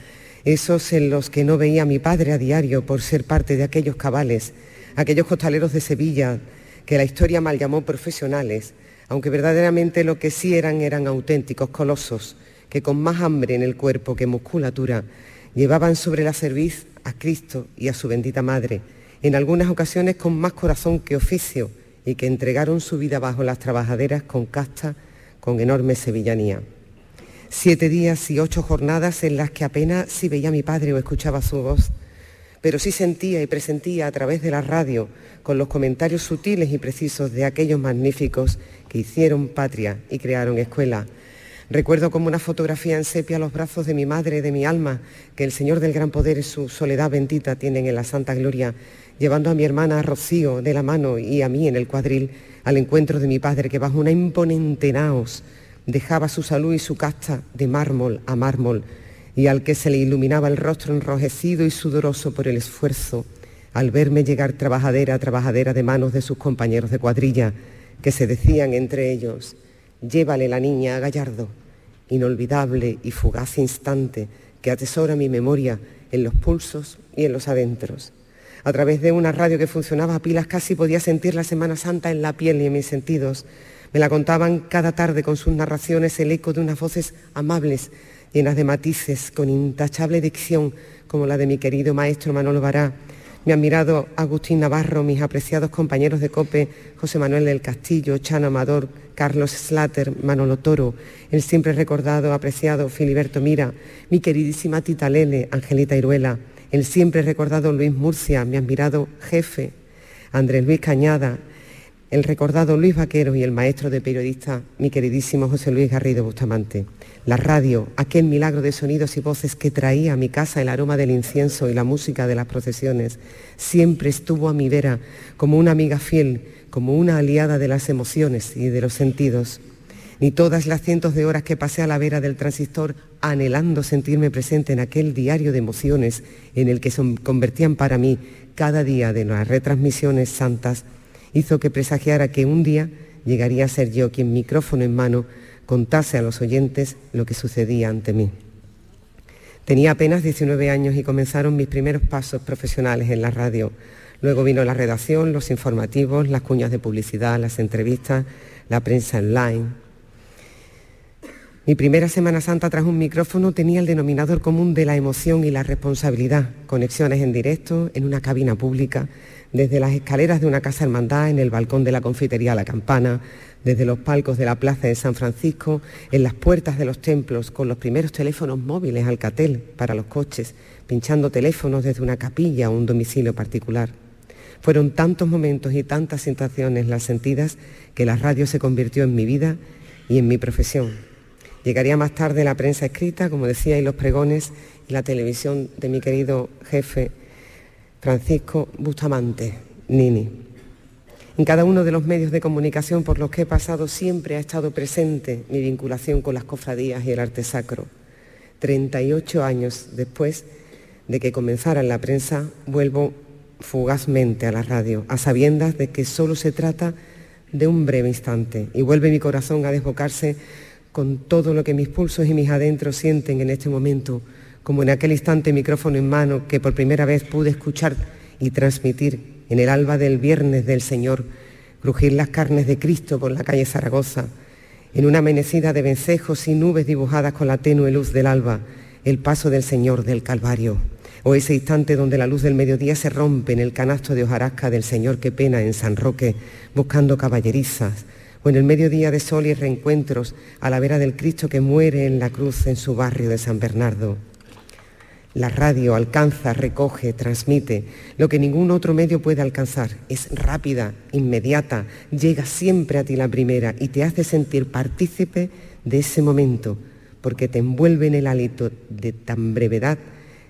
esos en los que no veía a mi padre a diario por ser parte de aquellos cabales, aquellos costaleros de Sevilla que la historia mal llamó profesionales, aunque verdaderamente lo que sí eran eran auténticos colosos, que con más hambre en el cuerpo que musculatura llevaban sobre la cerviz a Cristo y a su bendita Madre, en algunas ocasiones con más corazón que oficio, y que entregaron su vida bajo las trabajaderas con casta, con enorme sevillanía. Siete días y ocho jornadas en las que apenas si veía a mi padre o escuchaba su voz, pero sí sentía y presentía a través de la radio, con los comentarios sutiles y precisos de aquellos magníficos que hicieron patria y crearon escuela. Recuerdo como una fotografía en sepia los brazos de mi madre, de mi alma, que el Señor del Gran Poder y su soledad bendita tienen en la Santa Gloria, llevando a mi hermana Rocío de la mano y a mí en el cuadril al encuentro de mi padre que bajo una imponente naos dejaba su salud y su casta de mármol a mármol y al que se le iluminaba el rostro enrojecido y sudoroso por el esfuerzo al verme llegar trabajadera a trabajadera de manos de sus compañeros de cuadrilla que se decían entre ellos, llévale la niña a Gallardo, inolvidable y fugaz instante que atesora mi memoria en los pulsos y en los adentros. A través de una radio que funcionaba a pilas casi podía sentir la Semana Santa en la piel y en mis sentidos. Me la contaban cada tarde con sus narraciones el eco de unas voces amables, llenas de matices, con intachable dicción, como la de mi querido maestro Manolo Bará, mi admirado Agustín Navarro, mis apreciados compañeros de COPE, José Manuel del Castillo, Chano Amador, Carlos Slater, Manolo Toro, el siempre recordado, apreciado Filiberto Mira, mi queridísima Tita Lele, Angelita Iruela, el siempre recordado Luis Murcia, mi admirado jefe, Andrés Luis Cañada, el recordado Luis Vaquero y el maestro de periodista, mi queridísimo José Luis Garrido Bustamante. La radio, aquel milagro de sonidos y voces que traía a mi casa el aroma del incienso y la música de las procesiones, siempre estuvo a mi vera como una amiga fiel, como una aliada de las emociones y de los sentidos. Ni todas las cientos de horas que pasé a la vera del transistor anhelando sentirme presente en aquel diario de emociones en el que se convertían para mí cada día de las retransmisiones santas, hizo que presagiara que un día llegaría a ser yo quien micrófono en mano contase a los oyentes lo que sucedía ante mí. Tenía apenas 19 años y comenzaron mis primeros pasos profesionales en la radio. Luego vino la redacción, los informativos, las cuñas de publicidad, las entrevistas, la prensa online. Mi primera Semana Santa tras un micrófono tenía el denominador común de la emoción y la responsabilidad, conexiones en directo, en una cabina pública, desde las escaleras de una casa hermandad, en el balcón de la confitería La Campana, desde los palcos de la Plaza de San Francisco, en las puertas de los templos, con los primeros teléfonos móviles Alcatel para los coches, pinchando teléfonos desde una capilla o un domicilio particular. Fueron tantos momentos y tantas sensaciones las sentidas que la radio se convirtió en mi vida y en mi profesión. Llegaría más tarde la prensa escrita, como decía, y los pregones y la televisión de mi querido jefe Francisco Bustamante, Nini. En cada uno de los medios de comunicación por los que he pasado siempre ha estado presente mi vinculación con las cofradías y el arte sacro. 38 años después de que comenzara en la prensa, vuelvo fugazmente a la radio, a sabiendas de que solo se trata de un breve instante y vuelve mi corazón a desbocarse con todo lo que mis pulsos y mis adentros sienten en este momento, como en aquel instante micrófono en mano que por primera vez pude escuchar y transmitir en el alba del viernes del Señor, crujir las carnes de Cristo por la calle Zaragoza, en una amanecida de vencejos y nubes dibujadas con la tenue luz del alba, el paso del Señor del Calvario, o ese instante donde la luz del mediodía se rompe en el canasto de hojarasca del Señor que pena en San Roque, buscando caballerizas, o en el mediodía de sol y reencuentros a la vera del Cristo que muere en la cruz en su barrio de San Bernardo. La radio alcanza, recoge, transmite lo que ningún otro medio puede alcanzar. Es rápida, inmediata, llega siempre a ti la primera y te hace sentir partícipe de ese momento, porque te envuelve en el hálito de tan brevedad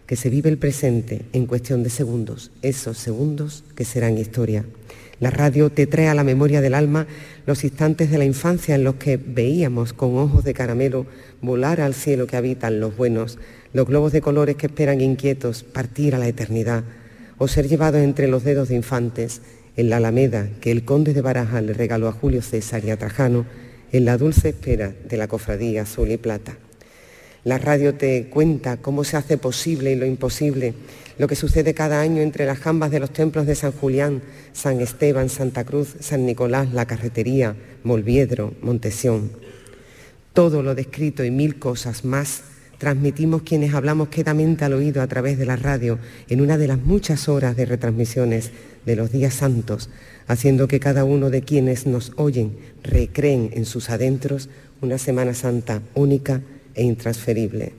que se vive el presente en cuestión de segundos, esos segundos que serán historia. La radio te trae a la memoria del alma los instantes de la infancia en los que veíamos con ojos de caramelo volar al cielo que habitan los buenos, los globos de colores que esperan inquietos partir a la eternidad, o ser llevados entre los dedos de infantes en la alameda que el conde de Baraja le regaló a Julio César y a Trajano en la dulce espera de la cofradía azul y plata. La radio te cuenta cómo se hace posible y lo imposible, lo que sucede cada año entre las jambas de los templos de San Julián, San Esteban, Santa Cruz, San Nicolás, La Carretería, Molviedro, Montesión. Todo lo descrito y mil cosas más transmitimos quienes hablamos quedamente al oído a través de la radio en una de las muchas horas de retransmisiones de los días santos, haciendo que cada uno de quienes nos oyen recreen en sus adentros una Semana Santa única e intransferible.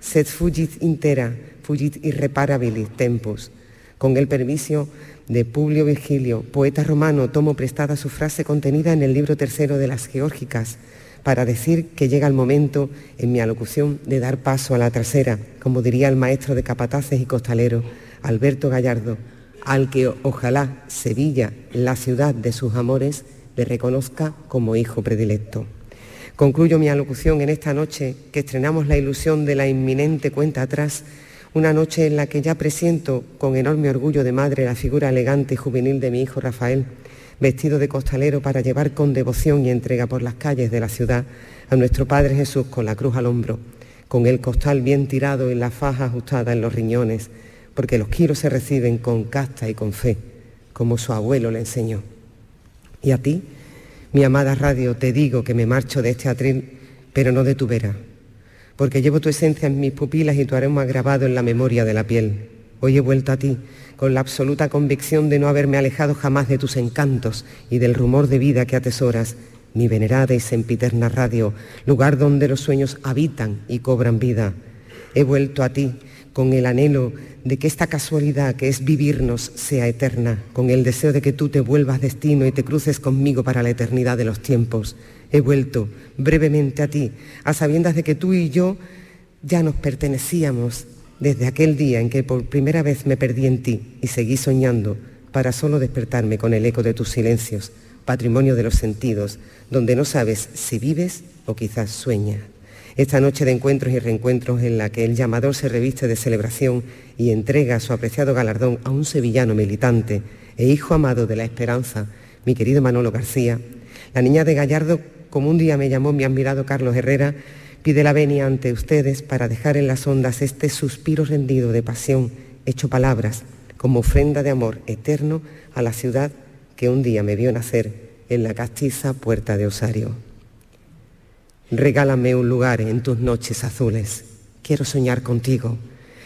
Sed fugit intera, fugit irreparabilis tempus. Con el permiso de Publio Virgilio, poeta romano, tomo prestada su frase contenida en el libro tercero de las Geórgicas, para decir que llega el momento en mi alocución de dar paso a la trasera, como diría el maestro de capataces y costaleros, Alberto Gallardo, al que ojalá Sevilla, la ciudad de sus amores, le reconozca como hijo predilecto. Concluyo mi alocución en esta noche que estrenamos la ilusión de la inminente cuenta atrás, una noche en la que ya presiento con enorme orgullo de madre la figura elegante y juvenil de mi hijo Rafael, vestido de costalero para llevar con devoción y entrega por las calles de la ciudad a nuestro Padre Jesús con la cruz al hombro, con el costal bien tirado y la faja ajustada en los riñones, porque los kilos se reciben con casta y con fe, como su abuelo le enseñó. Y a ti, mi amada radio, te digo que me marcho de este atril, pero no de tu vera, porque llevo tu esencia en mis pupilas y tu aroma grabado en la memoria de la piel. Hoy he vuelto a ti con la absoluta convicción de no haberme alejado jamás de tus encantos y del rumor de vida que atesoras, mi venerada y sempiterna radio, lugar donde los sueños habitan y cobran vida. He vuelto a ti con el anhelo de que esta casualidad que es vivirnos sea eterna, con el deseo de que tú te vuelvas destino y te cruces conmigo para la eternidad de los tiempos. He vuelto brevemente a ti, a sabiendas de que tú y yo ya nos pertenecíamos desde aquel día en que por primera vez me perdí en ti y seguí soñando para solo despertarme con el eco de tus silencios, patrimonio de los sentidos, donde no sabes si vives o quizás sueñas. Esta noche de encuentros y reencuentros en la que el llamador se reviste de celebración y entrega su apreciado galardón a un sevillano militante e hijo amado de la esperanza, mi querido Manolo García, la niña de Gallardo, como un día me llamó mi admirado Carlos Herrera, pide la venia ante ustedes para dejar en las ondas este suspiro rendido de pasión, hecho palabras, como ofrenda de amor eterno a la ciudad que un día me vio nacer en la castiza puerta de Osario. Regálame un lugar en tus noches azules. Quiero soñar contigo.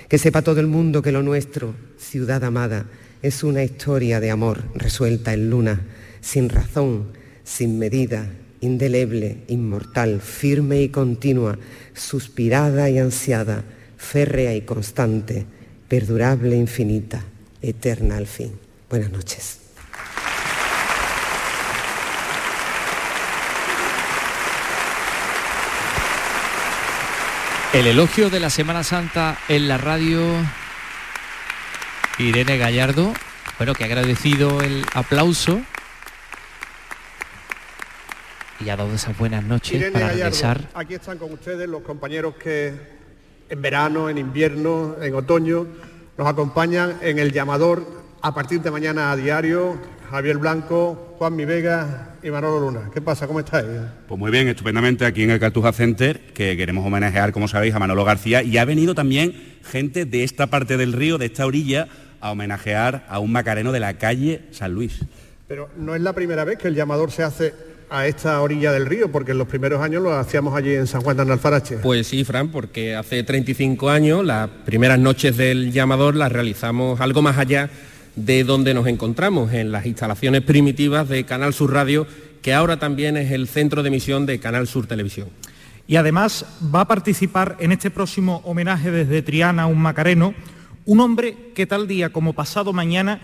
Que sepa todo el mundo que lo nuestro, ciudad amada, es una historia de amor resuelta en luna, sin razón, sin medida, indeleble, inmortal, firme y continua, suspirada y ansiada, férrea y constante, perdurable, infinita, eterna al fin. Buenas noches. El elogio de la Semana Santa en la radio. Irene Gallardo, bueno, que agradecido el aplauso y ha dado esas buenas noches Irene para Gallardo, regresar. Aquí están con ustedes los compañeros que en verano, en invierno, en otoño nos acompañan en el llamador a partir de mañana a diario. Javier Blanco, Juan Mi Vega y Manolo Luna. ¿Qué pasa? ¿Cómo estáis? Pues muy bien, estupendamente aquí en el Cartuja Center, que queremos homenajear, como sabéis, a Manolo García y ha venido también gente de esta parte del río, de esta orilla, a homenajear a un macareno de la calle San Luis. Pero no es la primera vez que el llamador se hace a esta orilla del río, porque en los primeros años lo hacíamos allí en San Juan de Analfarache. Pues sí, Fran, porque hace 35 años las primeras noches del llamador las realizamos algo más allá de donde nos encontramos, en las instalaciones primitivas de Canal Sur Radio, que ahora también es el centro de emisión de Canal Sur Televisión. Y además va a participar en este próximo homenaje desde Triana a un Macareno, un hombre que tal día como pasado mañana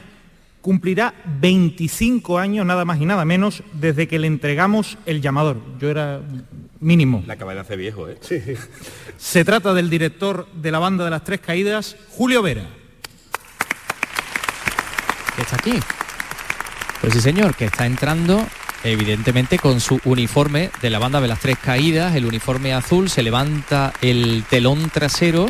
cumplirá 25 años, nada más y nada menos, desde que le entregamos el llamador. Yo era mínimo. La acaba de hacer viejo, ¿eh? Sí. Se trata del director de la banda de las Tres Caídas, Julio Vera. que está aquí. Pues sí, señor, que está entrando evidentemente con su uniforme de la banda de las tres caídas, el uniforme azul, se levanta el telón trasero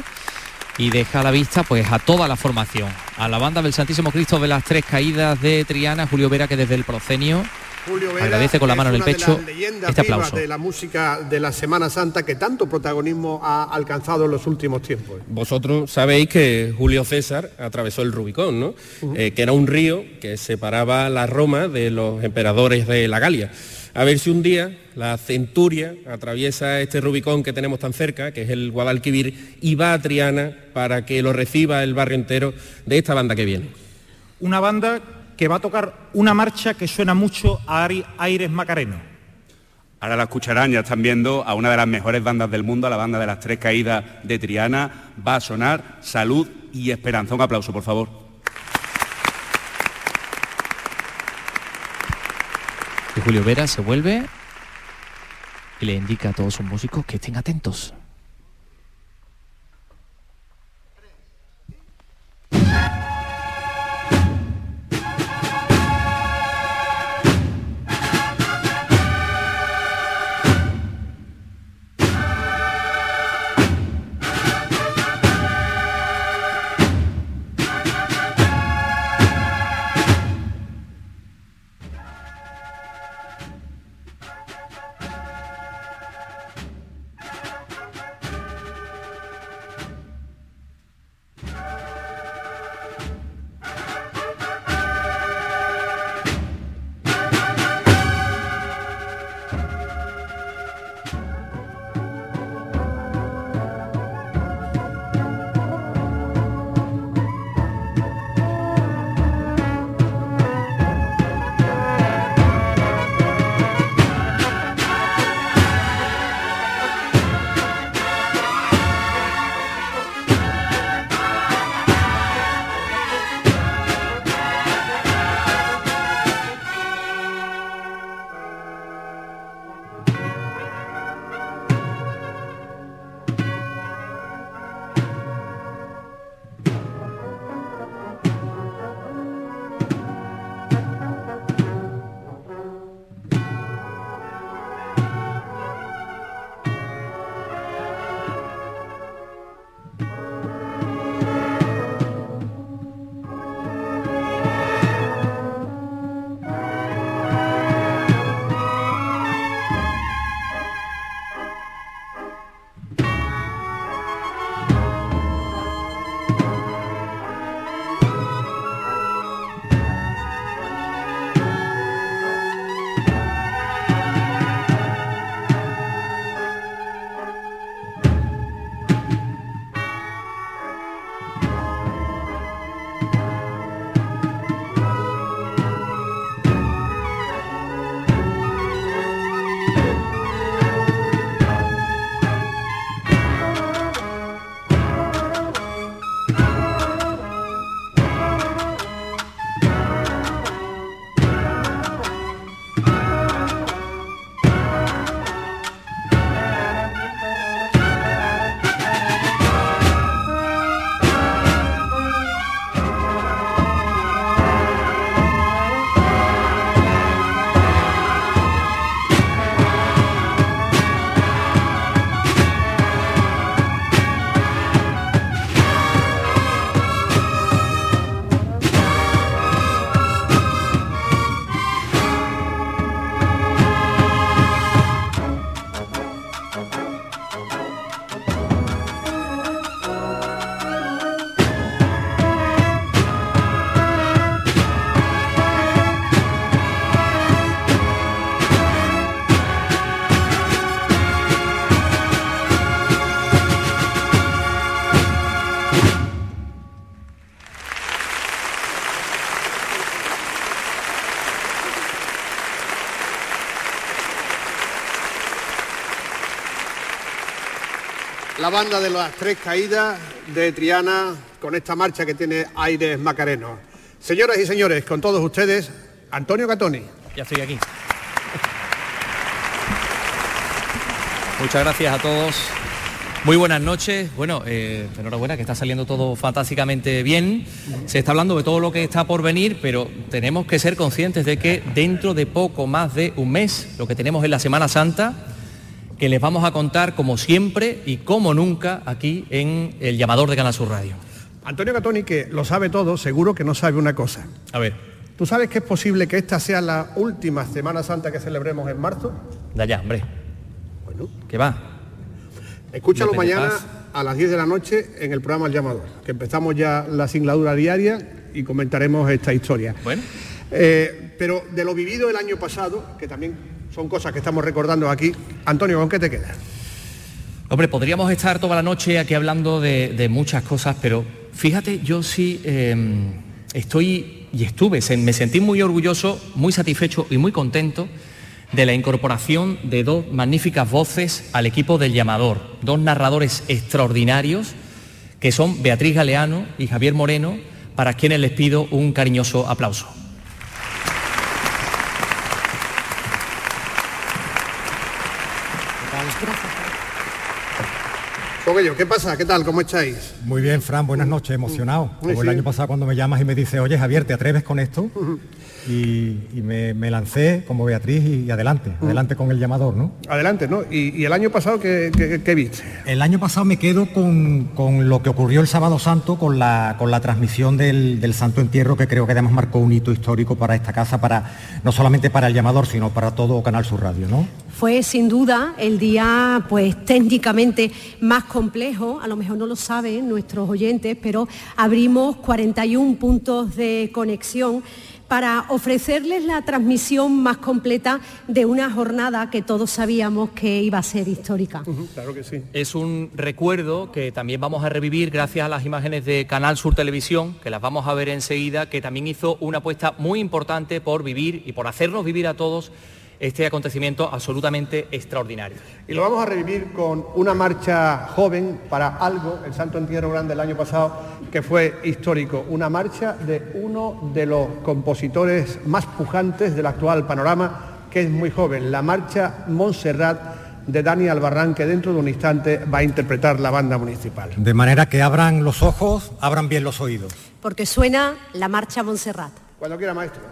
y deja a la vista pues a toda la formación, a la banda del Santísimo Cristo de las tres caídas de Triana, Julio Vera que desde el proscenio Julio Vera agradece con la mano en el de pecho este aplauso. de la música de la Semana Santa que tanto protagonismo ha alcanzado en los últimos tiempos. Vosotros sabéis que Julio César atravesó el Rubicón, ¿no? Eh, que era un río que separaba la Roma de los emperadores de la Galia. A ver si un día la centuria atraviesa este Rubicón que tenemos tan cerca, que es el Guadalquivir, y va a Triana para que lo reciba el barrio entero de esta banda que viene. Una banda que va a tocar una marcha que suena mucho a Aires Macareno. Ahora la escucharán, ya están viendo a una de las mejores bandas del mundo, a la banda de las tres caídas de Triana. Va a sonar Salud y Esperanza. Un aplauso, por favor. Y Julio Vera se vuelve y le indica a todos sus músicos que estén atentos. Banda de las tres caídas de Triana con esta marcha que tiene aires macarenos. Señoras y señores, con todos ustedes, Antonio Catoni. Ya estoy aquí. Muchas gracias a todos. Muy buenas noches. Bueno, eh, enhorabuena que está saliendo todo fantásticamente bien. Se está hablando de todo lo que está por venir, pero tenemos que ser conscientes de que dentro de poco más de un mes, lo que tenemos es la Semana Santa, que les vamos a contar como siempre y como nunca aquí en el llamador de Canal Sur Radio. Antonio Catoni, que lo sabe todo, seguro que no sabe una cosa. A ver. ¿Tú sabes que es posible que esta sea la última Semana Santa que celebremos en marzo? De allá, hombre. Bueno. ¿Qué va? Escúchalo No mañana paz. a las 10 de la noche en el programa El Llamador, que empezamos ya la singladura diaria y comentaremos esta historia. Bueno. Eh, pero de lo vivido el año pasado, que también son cosas que estamos recordando aquí, Antonio, ¿con qué te quedas? Hombre, podríamos estar toda la noche aquí hablando de, muchas cosas, pero fíjate, yo sí eh, estoy y estuve, me sentí muy orgulloso, muy satisfecho y muy contento de la incorporación de dos magníficas voces al equipo del llamador, dos narradores extraordinarios que son Beatriz Galeano y Javier Moreno, para quienes les pido un cariñoso aplauso. ¿Qué pasa? ¿Qué tal? ¿Cómo estáis? Muy bien, Fran, buenas noches, emocionado. Como el año pasado cuando me llamas y me dices, oye Javier, ¿te atreves con esto? Y, y me, me lancé como Beatriz y, adelante, adelante con el llamador, ¿no? Adelante, ¿no? ¿Y, y el año pasado qué, qué- qué viste? El año pasado me quedo con, con lo que ocurrió el sábado santo, con la, con la transmisión del, del Santo Entierro, que creo que además marcó un hito histórico para esta casa, para no solamente para el llamador, sino para todo Canal Sur Radio, ¿no? Fue sin duda el día pues técnicamente más complejo, a lo mejor no lo saben nuestros oyentes, pero abrimos 41 puntos de conexión para ofrecerles la transmisión más completa de una jornada que todos sabíamos que iba a ser histórica. Claro que sí. Es un recuerdo que también vamos a revivir gracias a las imágenes de Canal Sur Televisión, que las vamos a ver enseguida, que también hizo una apuesta muy importante por vivir y por hacernos vivir a todos este acontecimiento absolutamente extraordinario. Y lo vamos a revivir con una marcha joven para algo, el Santo Entierro Grande del año pasado, que fue histórico. Una marcha de uno de los compositores más pujantes del actual panorama, que es muy joven, la marcha Montserrat de Dani Albarrán, que dentro de un instante va a interpretar la banda municipal. De manera que abran los ojos, abran bien los oídos. Porque suena la marcha Montserrat. Cuando quiera, maestro.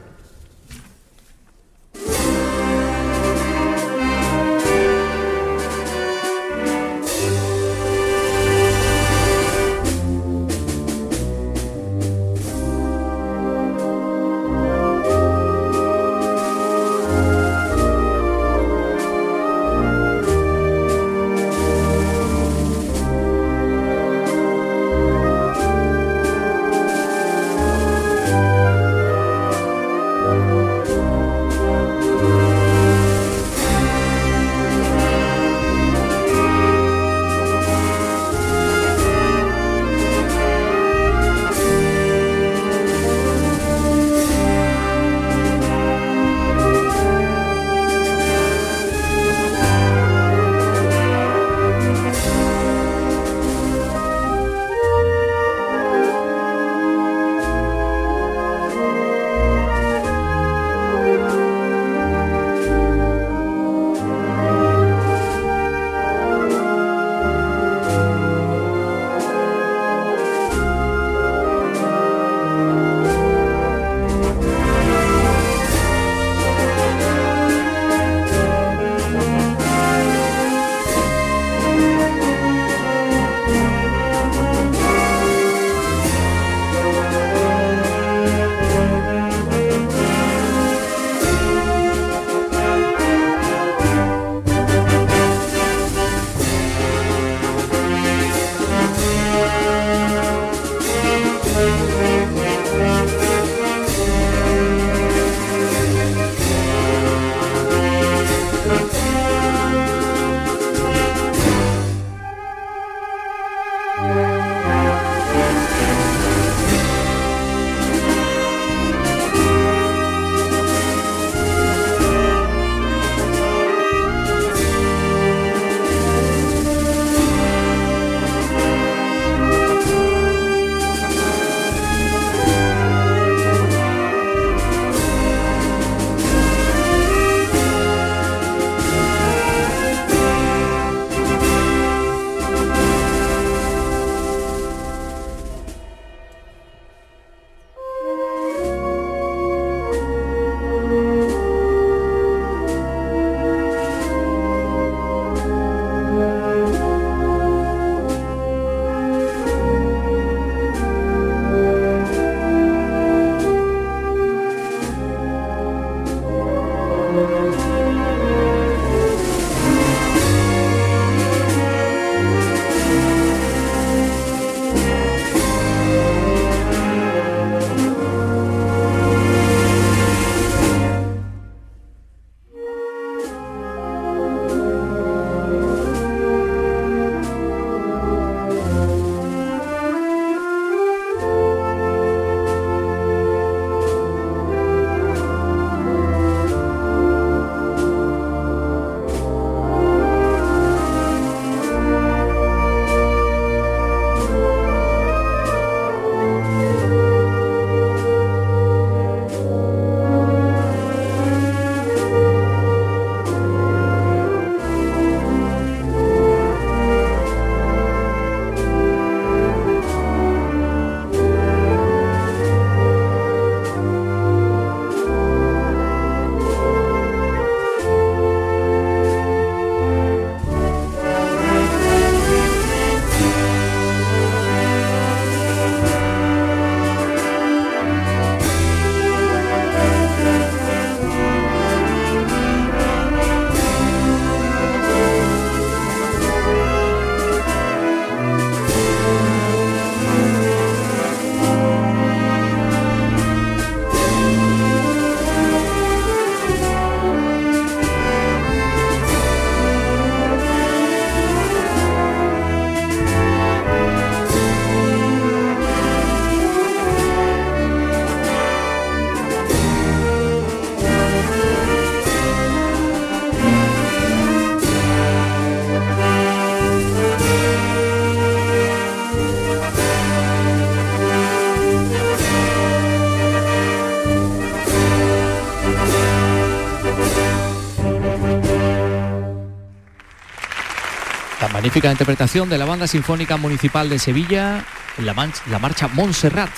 Magnífica interpretación de la Banda Sinfónica Municipal de Sevilla, la, la marcha Montserrat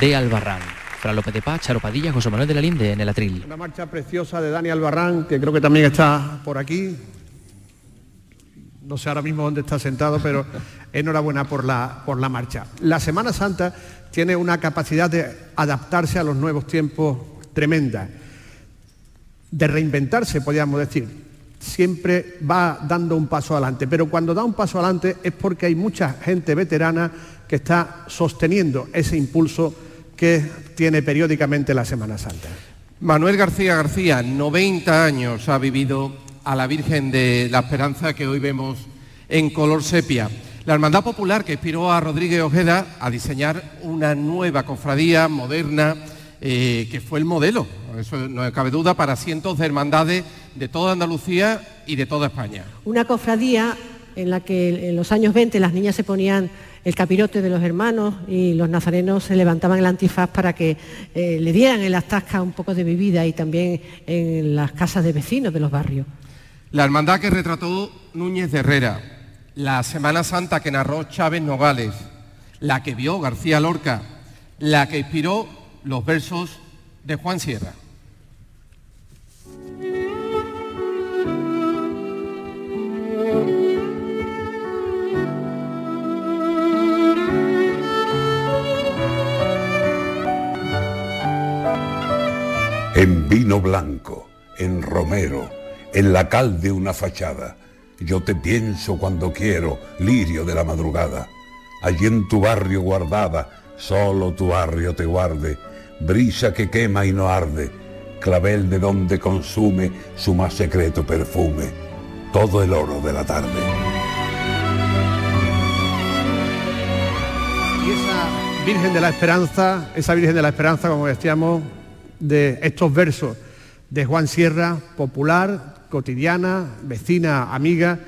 de Albarrán. Fran López de Paz, Charo Padilla, José Manuel de la Linde en el atril. Una marcha preciosa de Dani Albarrán, que creo que también está por aquí. No sé ahora mismo dónde está sentado, pero enhorabuena por la, por la marcha. La Semana Santa tiene una capacidad de adaptarse a los nuevos tiempos tremenda, de reinventarse, podríamos decir siempre va dando un paso adelante, pero cuando da un paso adelante es porque hay mucha gente veterana que está sosteniendo ese impulso que tiene periódicamente la Semana Santa. Manuel García García, 90 años ha vivido a la Virgen de la Esperanza que hoy vemos en color sepia. La Hermandad Popular que inspiró a Rodríguez Ojeda a diseñar una nueva cofradía moderna eh, que fue el modelo, eso no cabe duda, para cientos de hermandades de toda Andalucía y de toda España. Una cofradía en la que en los años 20 las niñas se ponían el capirote de los hermanos y los nazarenos se levantaban el antifaz para que eh, le dieran en las tascas un poco de bebida y también en las casas de vecinos de los barrios. La hermandad que retrató Núñez de Herrera, la Semana Santa que narró Chávez Nogales, la que vio García Lorca, la que inspiró los versos de Juan Sierra. En vino blanco, en romero, en la cal de una fachada, yo te pienso cuando quiero, lirio de la madrugada. Allí en tu barrio guardada, solo tu barrio te guarde, brisa que quema y no arde, clavel de donde consume su más secreto perfume, todo el oro de la tarde. Y esa Virgen de la Esperanza, esa Virgen de la Esperanza, como decíamos, de estos versos de Juan Sierra, popular, cotidiana, vecina, amiga,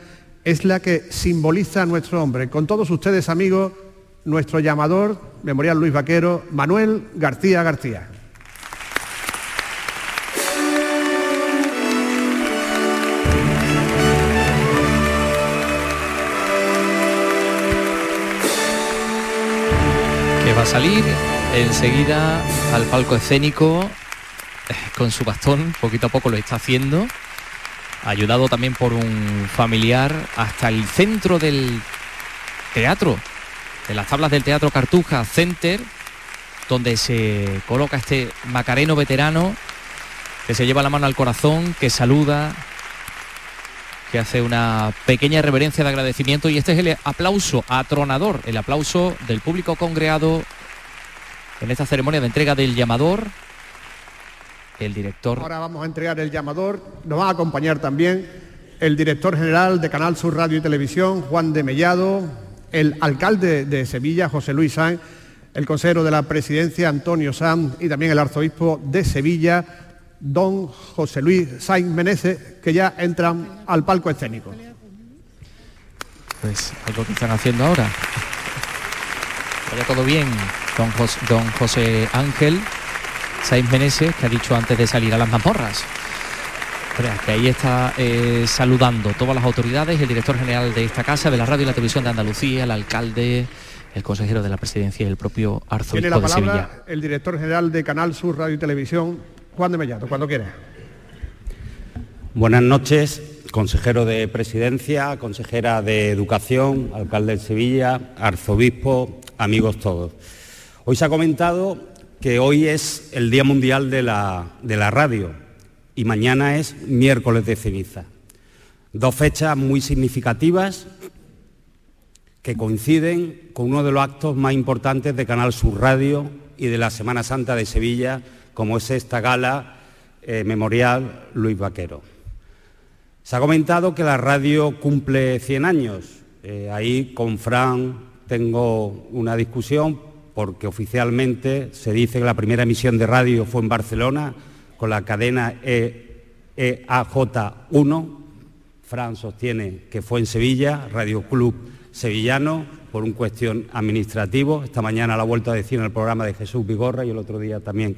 es la que simboliza a nuestro hombre. Con todos ustedes, amigos, nuestro llamador, Memorial Luis Vaquero, Manuel García García. Que va a salir enseguida al palco escénico con su bastón, poquito a poco lo está haciendo, ayudado también por un familiar hasta el centro del teatro, de las tablas del Teatro Cartuja Center, donde se coloca este macareno veterano que se lleva la mano al corazón, que saluda, que hace una pequeña reverencia de agradecimiento y este es el aplauso atronador, el aplauso del público congregado en esta ceremonia de entrega del llamador el director. Ahora vamos a entregar el llamador. Nos va a acompañar también el director general de Canal Sur Radio y Televisión, Juan de Mellado, el alcalde de Sevilla, José Luis Sanz, el consejero de la presidencia, Antonio Sanz, y también el arzobispo de Sevilla, don José Luis Sainz Menezes, que ya entran al palco escénico. Pues algo que están haciendo ahora. Vaya todo bien, don José, don José Ángel, Sainz Meneses, que ha dicho antes de salir a las mazmorras. Que ahí está eh, saludando todas las autoridades, el director general de esta casa, de la radio y la televisión de Andalucía, el alcalde, el consejero de la presidencia y el propio arzobispo Tiene la de palabra Sevilla. el director general de Canal Sur Radio y Televisión, Juan de Mellado, cuando quiera. Buenas noches, consejero de Presidencia, consejera de Educación, alcalde de Sevilla, arzobispo, amigos todos. Hoy se ha comentado que hoy es el Día Mundial de la, de la Radio y mañana es miércoles de ceniza. Dos fechas muy significativas que coinciden con uno de los actos más importantes de Canal Sur Radio y de la Semana Santa de Sevilla, como es esta gala eh, memorial Luis Vaquero. Se ha comentado que la radio cumple 100 años. Eh, ahí con Fran tengo una discusión porque oficialmente se dice que la primera emisión de radio fue en Barcelona con la cadena E- EAJ1. Fran sostiene que fue en Sevilla, Radio Club Sevillano, por un cuestión administrativo. Esta mañana la ha vuelto a decir en el programa de Jesús Vigorra y el otro día también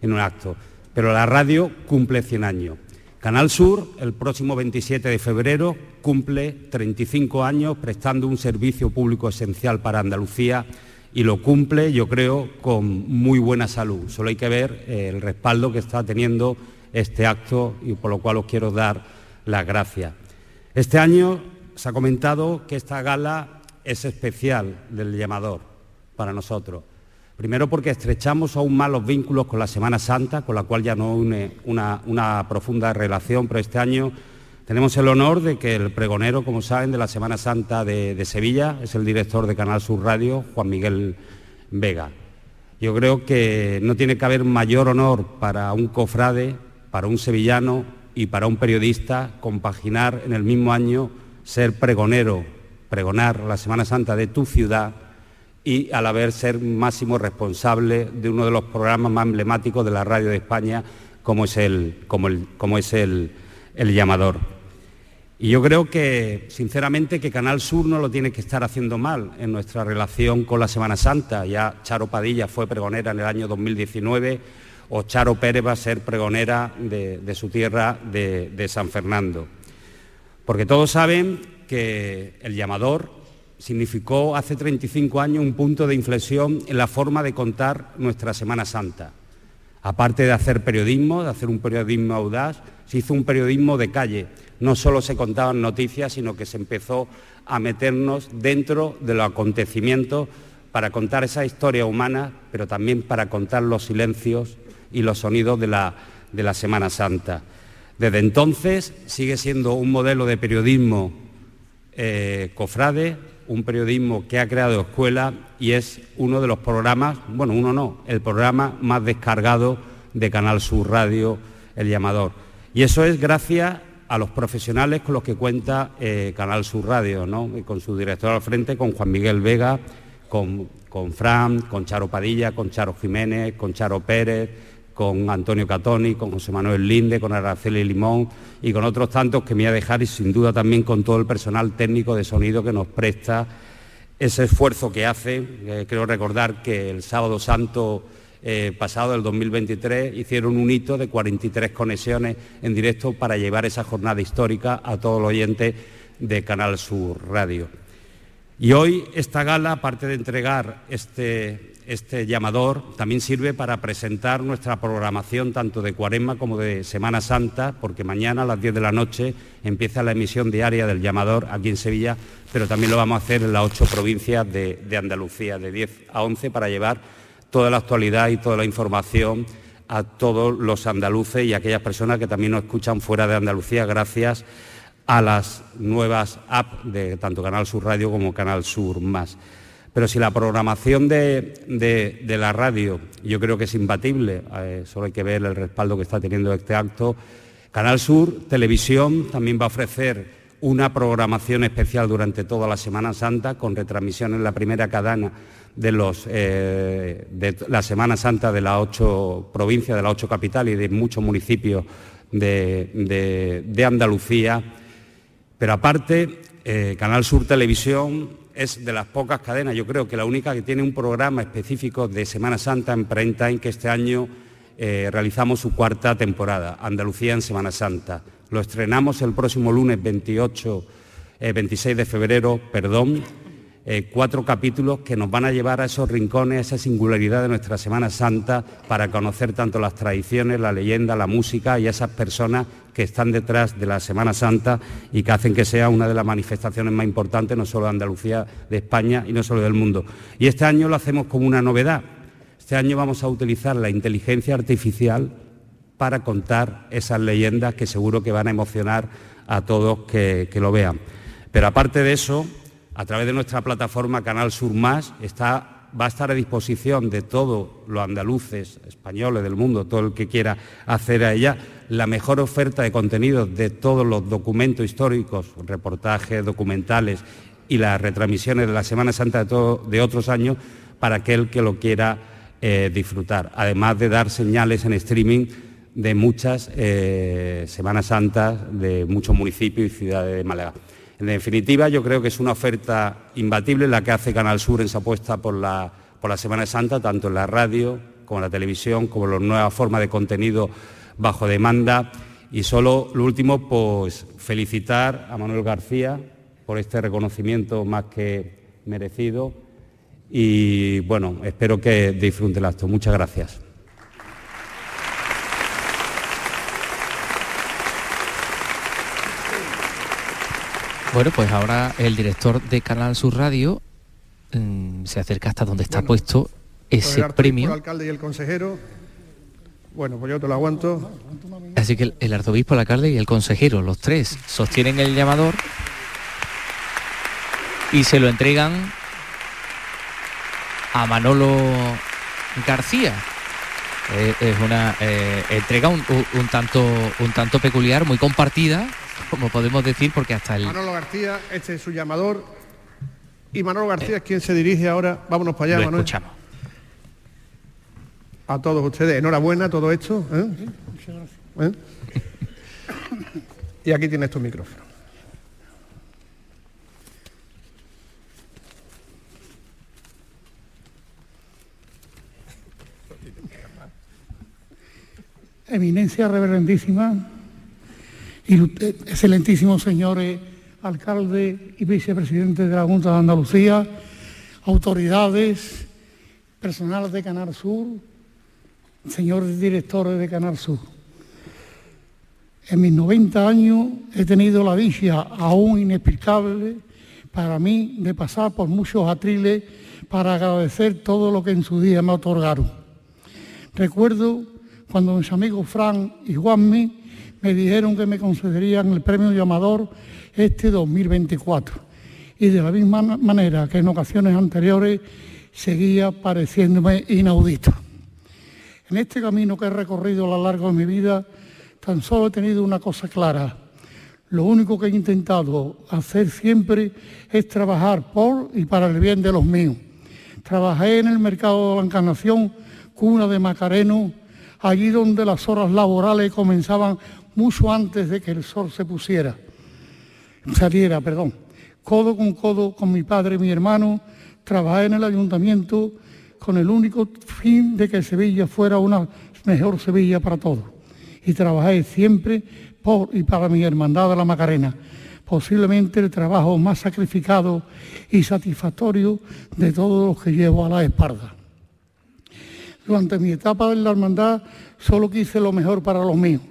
en un acto. Pero la radio cumple 100 años. Canal Sur, el próximo 27 de febrero, cumple 35 años prestando un servicio público esencial para Andalucía y lo cumple, yo creo, con muy buena salud. Solo hay que ver eh, el respaldo que está teniendo este acto y por lo cual os quiero dar las gracias. Este año se ha comentado que esta gala es especial del llamador para nosotros. Primero porque estrechamos aún más los vínculos con la Semana Santa, con la cual ya no une una, profunda relación, pero este año tenemos el honor de que el pregonero, como saben, de la Semana Santa de, Sevilla es el director de Canal Sur Radio, Juan Miguel Vega. Yo creo que no tiene que haber mayor honor para un cofrade, para un sevillano y para un periodista compaginar en el mismo año ser pregonero, pregonar la Semana Santa de tu ciudad y al haber ser máximo responsable de uno de los programas más emblemáticos de la radio de España, como es el, como como es el, el llamador. Y yo creo que, sinceramente, que Canal Sur no lo tiene que estar haciendo mal en nuestra relación con la Semana Santa. Ya Charo Padilla fue pregonera en el año 2019 o Charo Pérez va a ser pregonera de, su tierra de, San Fernando. Porque todos saben que el llamador significó hace 35 años un punto de inflexión en la forma de contar nuestra Semana Santa. Aparte de hacer periodismo, de hacer un periodismo audaz, se hizo un periodismo de calle. No solo se contaban noticias, sino que se empezó a meternos dentro de los acontecimientos para contar esa historia humana, pero también para contar los silencios y los sonidos de la, de la Semana Santa. Desde entonces sigue siendo un modelo de periodismo eh, cofrade, un periodismo que ha creado escuela y es uno de los programas, bueno, uno no, el programa más descargado de Canal Sur Radio, El Llamador. Y eso es gracias a los profesionales con los que cuenta eh, Canal Sur Radio, ¿no? con su director al frente, con Juan Miguel Vega, con, con Fran, con Charo Padilla, con Charo Jiménez, con Charo Pérez, con Antonio Catoni, con José Manuel Linde, con Araceli Limón y con otros tantos que me voy a dejar y sin duda también con todo el personal técnico de sonido que nos presta ese esfuerzo que hace. Eh, creo recordar que el sábado santo eh, pasado, el 2023, hicieron un hito de 43 conexiones en directo para llevar esa jornada histórica a todos los oyentes de Canal Sur Radio. Y hoy esta gala, aparte de entregar este, este llamador también sirve para presentar nuestra programación tanto de Cuaresma como de Semana Santa, porque mañana a las 10 de la noche empieza la emisión diaria del llamador aquí en Sevilla, pero también lo vamos a hacer en las ocho provincias de, Andalucía, de 10 a 11, para llevar toda la actualidad y toda la información a todos los andaluces y a aquellas personas que también nos escuchan fuera de Andalucía gracias a las nuevas apps de tanto Canal Sur Radio como Canal Sur Más. Pero si la programación de, la radio yo creo que es imbatible, eh, solo hay que ver el respaldo que está teniendo este acto, Canal Sur Televisión también va a ofrecer una programación especial durante toda la Semana Santa con retransmisión en la primera cadena de, los, eh, de la Semana Santa de las ocho provincias, de las ocho capitales y de muchos municipios de, Andalucía. Pero aparte, eh, Canal Sur Televisión es de las pocas cadenas, yo creo que la única que tiene un programa específico de Semana Santa en prime time que este año eh, realizamos su cuarta temporada, Andalucía en Semana Santa. Lo estrenamos el próximo lunes 28, 26 eh, de febrero, perdón, eh, cuatro capítulos que nos van a llevar a esos rincones, a esa singularidad de nuestra Semana Santa para conocer tanto las tradiciones, la leyenda, la música y esas personas que están detrás de la Semana Santa y que hacen que sea una de las manifestaciones más importantes, no solo de Andalucía, de España y no solo del mundo. Y este año lo hacemos como una novedad. Este año vamos a utilizar la inteligencia artificial para contar esas leyendas que seguro que van a emocionar a todos que lo vean. Pero aparte de eso, a través de nuestra plataforma Canal Sur Más va a estar a disposición de todos los andaluces, españoles del mundo, todo el que quiera hacer a ella, la mejor oferta de contenidos de todos los documentos históricos, reportajes, documentales y las retransmisiones de la Semana Santa de, otros años para aquel que lo quiera eh, disfrutar, además de dar señales en streaming de muchas eh, Semanas Santas de muchos municipios y ciudades de Málaga. En definitiva, yo creo que es una oferta imbatible la que hace Canal Sur en su apuesta por la, por la Semana Santa, tanto en la radio como en la televisión, como en las nuevas formas de contenido bajo demanda Y solo lo último, pues felicitar a Manuel García por este reconocimiento más que merecido y bueno, espero que disfrute el acto. Muchas gracias. Bueno, pues ahora el director de Canal Sur Radio mm, se acerca hasta donde está puesto ese el premio. El alcalde y el consejero. Bueno, pues yo te lo aguanto. Así que el, el arzobispo, el alcalde y el consejero, los tres, sostienen el llamador y se lo entregan a Manolo García. Eh, es una eh, entrega un tanto un tanto peculiar, muy compartida, como podemos decir, porque hasta el Manolo García, este es su llamador. Y Manolo García es quien se dirige ahora. Vámonos para allá, Lo Manuel. escuchamos. A todos ustedes, enhorabuena todo esto. ¿eh? ¿Eh? Y aquí tienes tu micrófono. Eminencia reverendísima, excelentísimos señores alcalde y vicepresidente de la Junta de Andalucía, autoridades, personal de Canal Sur, señores directores de Canal Sur. En mis 90 años he tenido la dicha aún inexplicable para mí de pasar por muchos atriles para agradecer todo lo que en su día me otorgaron. Recuerdo cuando mis amigos Fran y Juanmi me dijeron que me concederían el premio llamador este 2024 y de la misma ma- manera que en ocasiones anteriores seguía pareciéndome inaudito. En este camino que he recorrido a lo largo de mi vida, tan solo he tenido una cosa clara. Lo único que he intentado hacer siempre es trabajar por y para el bien de los míos. Trabajé en el mercado de la Encarnación, cuna de Macareno, allí donde las horas laborales comenzaban mucho antes de que el sol se pusiera, saliera, perdón. Codo con codo con mi padre y mi hermano, trabajé en el ayuntamiento con el único fin de que Sevilla fuera una mejor Sevilla para todos. Y trabajé siempre por y para mi hermandad de la Macarena, posiblemente el trabajo más sacrificado y satisfactorio de todos los que llevo a la espalda. Durante mi etapa en la hermandad solo quise lo mejor para los míos,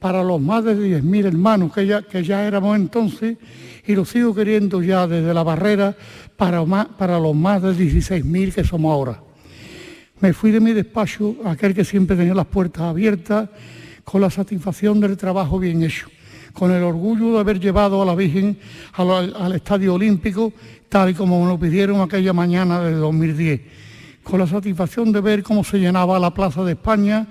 para los más de 10.000 hermanos que ya, éramos entonces y lo sigo queriendo ya desde la barrera para, los más de 16.000 que somos ahora. Me fui de mi despacho, aquel que siempre tenía las puertas abiertas, con la satisfacción del trabajo bien hecho, con el orgullo de haber llevado a la Virgen al, al Estadio Olímpico, tal y como lo pidieron aquella mañana de 2010, con la satisfacción de ver cómo se llenaba la Plaza de España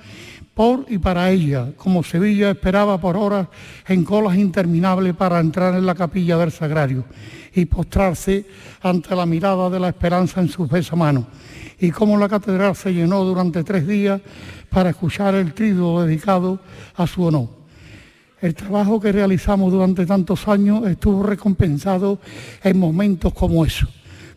por y para ella, como Sevilla esperaba por horas en colas interminables para entrar en la capilla del Sagrario y postrarse ante la mirada de la esperanza en sus besamanos y cómo la catedral se llenó durante tres días para escuchar el tríduo dedicado a su honor. El trabajo que realizamos durante tantos años estuvo recompensado en momentos como esos,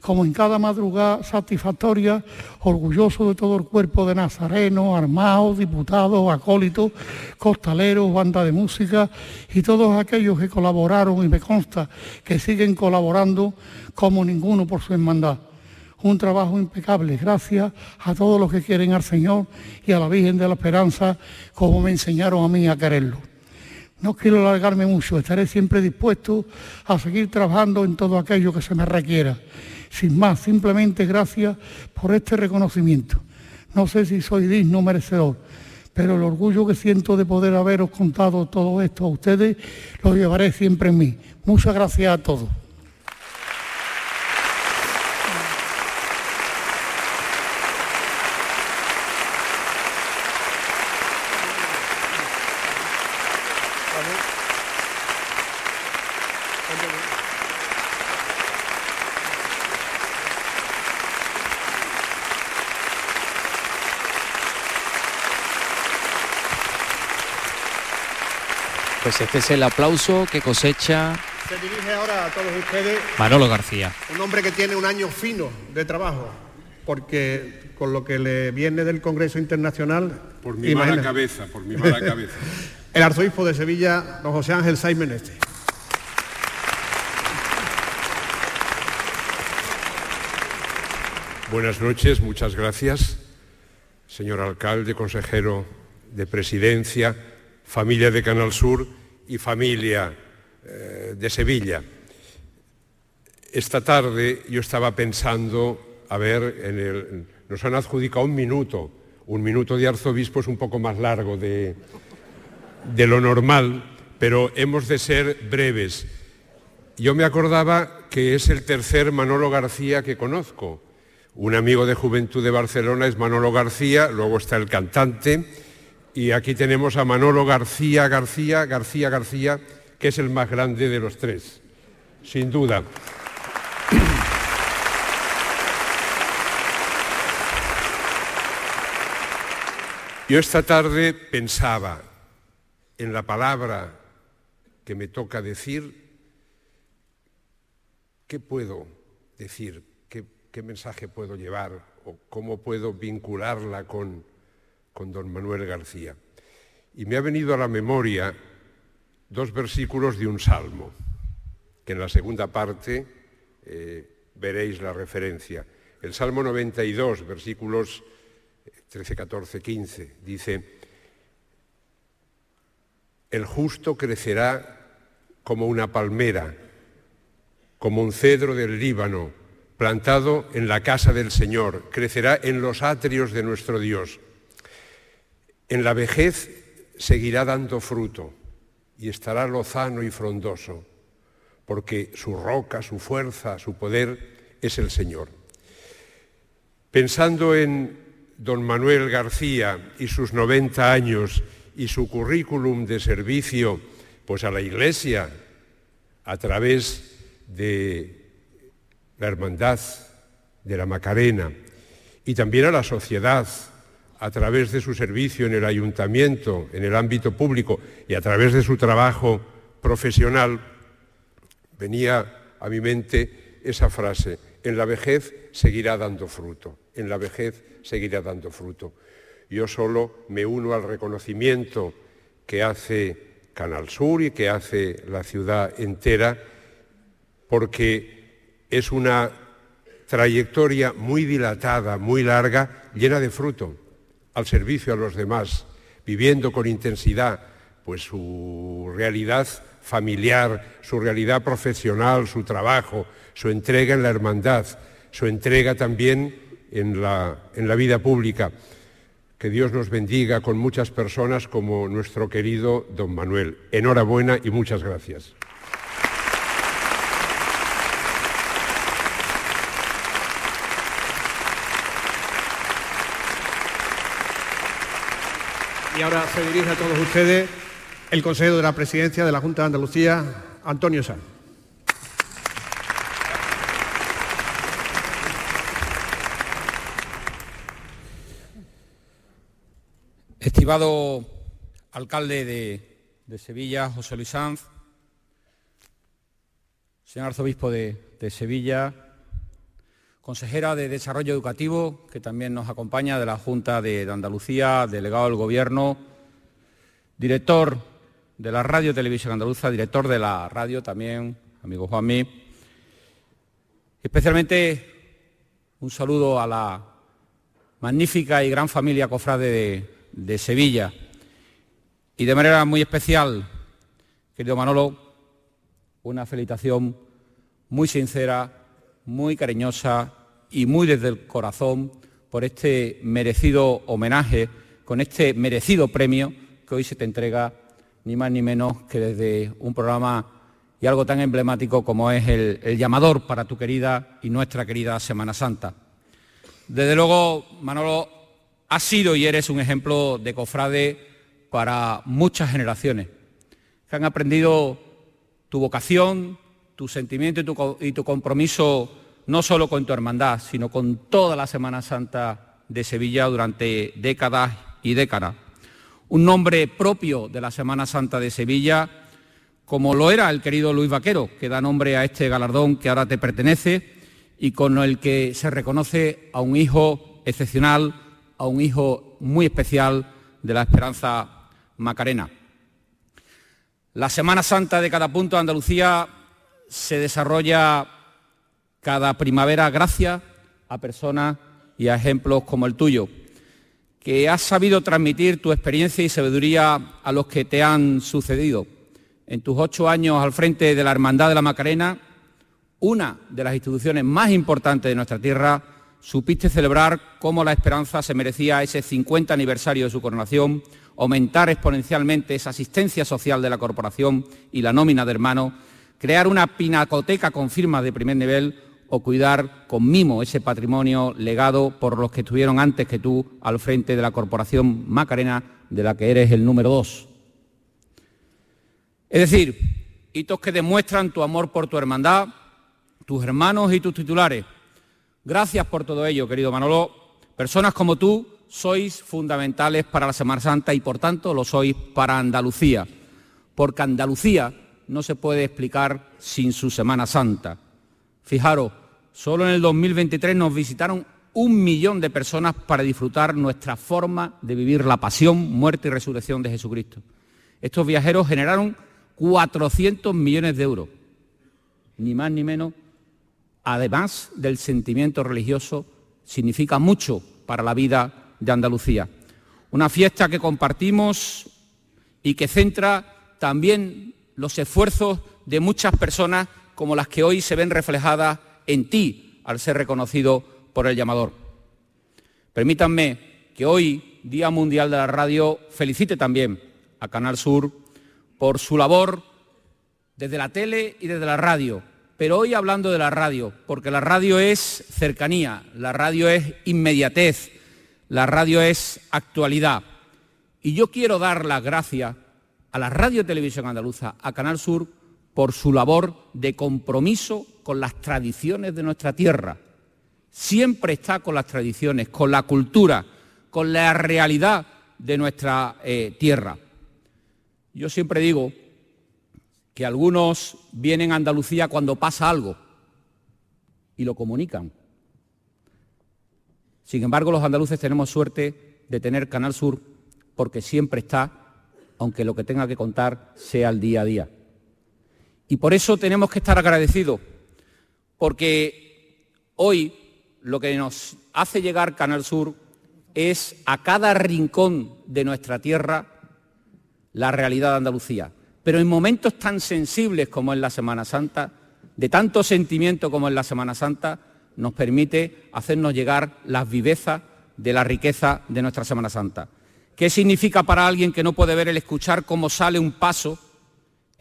como en cada madrugada satisfactoria, orgulloso de todo el cuerpo de nazarenos, armados, diputados, acólitos, costaleros, banda de música y todos aquellos que colaboraron y me consta que siguen colaborando como ninguno por su hermandad un trabajo impecable, gracias a todos los que quieren al Señor y a la Virgen de la Esperanza, como me enseñaron a mí a quererlo. No quiero alargarme mucho, estaré siempre dispuesto a seguir trabajando en todo aquello que se me requiera. Sin más, simplemente gracias por este reconocimiento. No sé si soy digno merecedor, pero el orgullo que siento de poder haberos contado todo esto a ustedes lo llevaré siempre en mí. Muchas gracias a todos. Pues este es el aplauso que cosecha Se dirige ahora a todos ustedes Manolo García. un hombre que tiene un año fino de trabajo, porque con lo que le viene del Congreso Internacional... Por mi mala cabeza, por mi mala cabeza. el arzobispo de Sevilla, don José Ángel Saiz Meneste. Buenas noches, muchas gracias, señor alcalde, consejero de presidencia, familia de Canal Sur y familia eh, de Sevilla. Esta tarde yo estaba pensando, a ver, en el, nos han adjudicado un minuto, un minuto de arzobispo es un poco más largo de, de lo normal, pero hemos de ser breves. Yo me acordaba que es el tercer Manolo García que conozco. Un amigo de Juventud de Barcelona es Manolo García, luego está el cantante, y aquí tenemos a Manolo García García, García García, que es el más grande de los tres, sin duda. Yo esta tarde pensaba en la palabra que me toca decir, ¿qué puedo decir? ¿Qué, mensaje puedo llevar? ¿O cómo puedo vincularla con, con don Manuel García? Y me ha venido a la memoria dos versículos de un salmo, que en la segunda parte eh, veréis la referencia. El Salmo 92, versículos 13, 14, 15, dice, el justo crecerá como una palmera, como un cedro del Líbano, plantado en la casa del Señor, crecerá en los atrios de nuestro Dios. En la vejez seguirá dando fruto y estará lozano y frondoso, porque su roca, su fuerza, su poder es el Señor. Pensando en don Manuel García y sus 90 años y su currículum de servicio pues a la Iglesia a través de la hermandad de la Macarena y también a la sociedad a través de su servicio en el ayuntamiento, en el ámbito público y a través de su trabajo profesional, venía a mi mente esa frase, en la vejez seguirá dando fruto, en la vejez seguirá dando fruto. Yo solo me uno al reconocimiento que hace Canal Sur y que hace la ciudad entera, porque es una trayectoria muy dilatada, muy larga, llena de fruto, al servicio a los demás, viviendo con intensidad pues su realidad familiar, su realidad profesional, su trabajo, su entrega en la hermandad, su entrega también en la, en la vida pública. Que Dios nos bendiga con muchas personas como nuestro querido don Manuel. Enhorabuena y muchas gracias. Y ahora se dirige a todos ustedes el consejero de la presidencia de la Junta de Andalucía, Antonio Sanz. Estimado alcalde de, Sevilla, José Luis Sanz, señor arzobispo de, de Sevilla, consejera de Desarrollo Educativo, que también nos acompaña de la Junta de, Andalucía, delegado del Gobierno, director de la Radio Televisión Andaluza, director de la radio también, amigo Juanmi. Especialmente un saludo a la magnífica y gran familia cofrade de, de Sevilla. Y de manera muy especial, querido Manolo, una felicitación muy sincera, muy cariñosa y muy desde el corazón por este merecido homenaje, con este merecido premio que hoy se te entrega ni más ni menos que desde un programa y algo tan emblemático como es el, llamador para tu querida y nuestra querida Semana Santa. Desde luego, Manolo, has sido y eres un ejemplo de cofrade para muchas generaciones que han aprendido tu vocación, tu sentimiento y tu, compromiso no solo con tu hermandad, sino con toda la Semana Santa de Sevilla durante décadas y décadas. Un nombre propio de la Semana Santa de Sevilla, como lo era el querido Luis Vaquero, que da nombre a este galardón que ahora te pertenece y con el que se reconoce a un hijo excepcional, a un hijo muy especial de la Esperanza Macarena. La Semana Santa de cada punto de Andalucía se desarrolla cada primavera gracias a personas y a ejemplos como el tuyo, que has sabido transmitir tu experiencia y sabiduría a los que te han sucedido. En tus ocho años al frente de la Hermandad de la Macarena, una de las instituciones más importantes de nuestra tierra, supiste celebrar cómo la esperanza se merecía ese 50 aniversario de su coronación, aumentar exponencialmente esa asistencia social de la corporación y la nómina de hermanos, crear una pinacoteca con firmas de primer nivel o cuidar con mimo ese patrimonio legado por los que estuvieron antes que tú al frente de la corporación Macarena, de la que eres el número dos. Es decir, hitos que demuestran tu amor por tu hermandad, tus hermanos y tus titulares. Gracias por todo ello, querido Manolo. Personas como tú sois fundamentales para la Semana Santa y por tanto lo sois para Andalucía, porque Andalucía no se puede explicar sin su Semana Santa. Fijaros, solo en el 2023 nos visitaron un millón de personas para disfrutar nuestra forma de vivir la pasión, muerte y resurrección de Jesucristo. Estos viajeros generaron 400 millones de euros, ni más ni menos, además del sentimiento religioso, significa mucho para la vida de Andalucía. Una fiesta que compartimos y que centra también los esfuerzos de muchas personas como las que hoy se ven reflejadas en ti al ser reconocido por el llamador. Permítanme que hoy, Día Mundial de la Radio, felicite también a Canal Sur por su labor desde la tele y desde la radio. Pero hoy hablando de la radio, porque la radio es cercanía, la radio es inmediatez, la radio es actualidad. Y yo quiero dar las gracias a la Radio Televisión Andaluza, a Canal Sur, por su labor de compromiso con las tradiciones de nuestra tierra. Siempre está con las tradiciones, con la cultura, con la realidad de nuestra eh, tierra. Yo siempre digo que algunos vienen a Andalucía cuando pasa algo y lo comunican. Sin embargo, los andaluces tenemos suerte de tener Canal Sur porque siempre está, aunque lo que tenga que contar sea el día a día. Y por eso tenemos que estar agradecidos, porque hoy lo que nos hace llegar Canal Sur es a cada rincón de nuestra tierra la realidad de Andalucía. Pero en momentos tan sensibles como es la Semana Santa, de tanto sentimiento como es la Semana Santa, nos permite hacernos llegar las vivezas de la riqueza de nuestra Semana Santa. ¿Qué significa para alguien que no puede ver el escuchar cómo sale un paso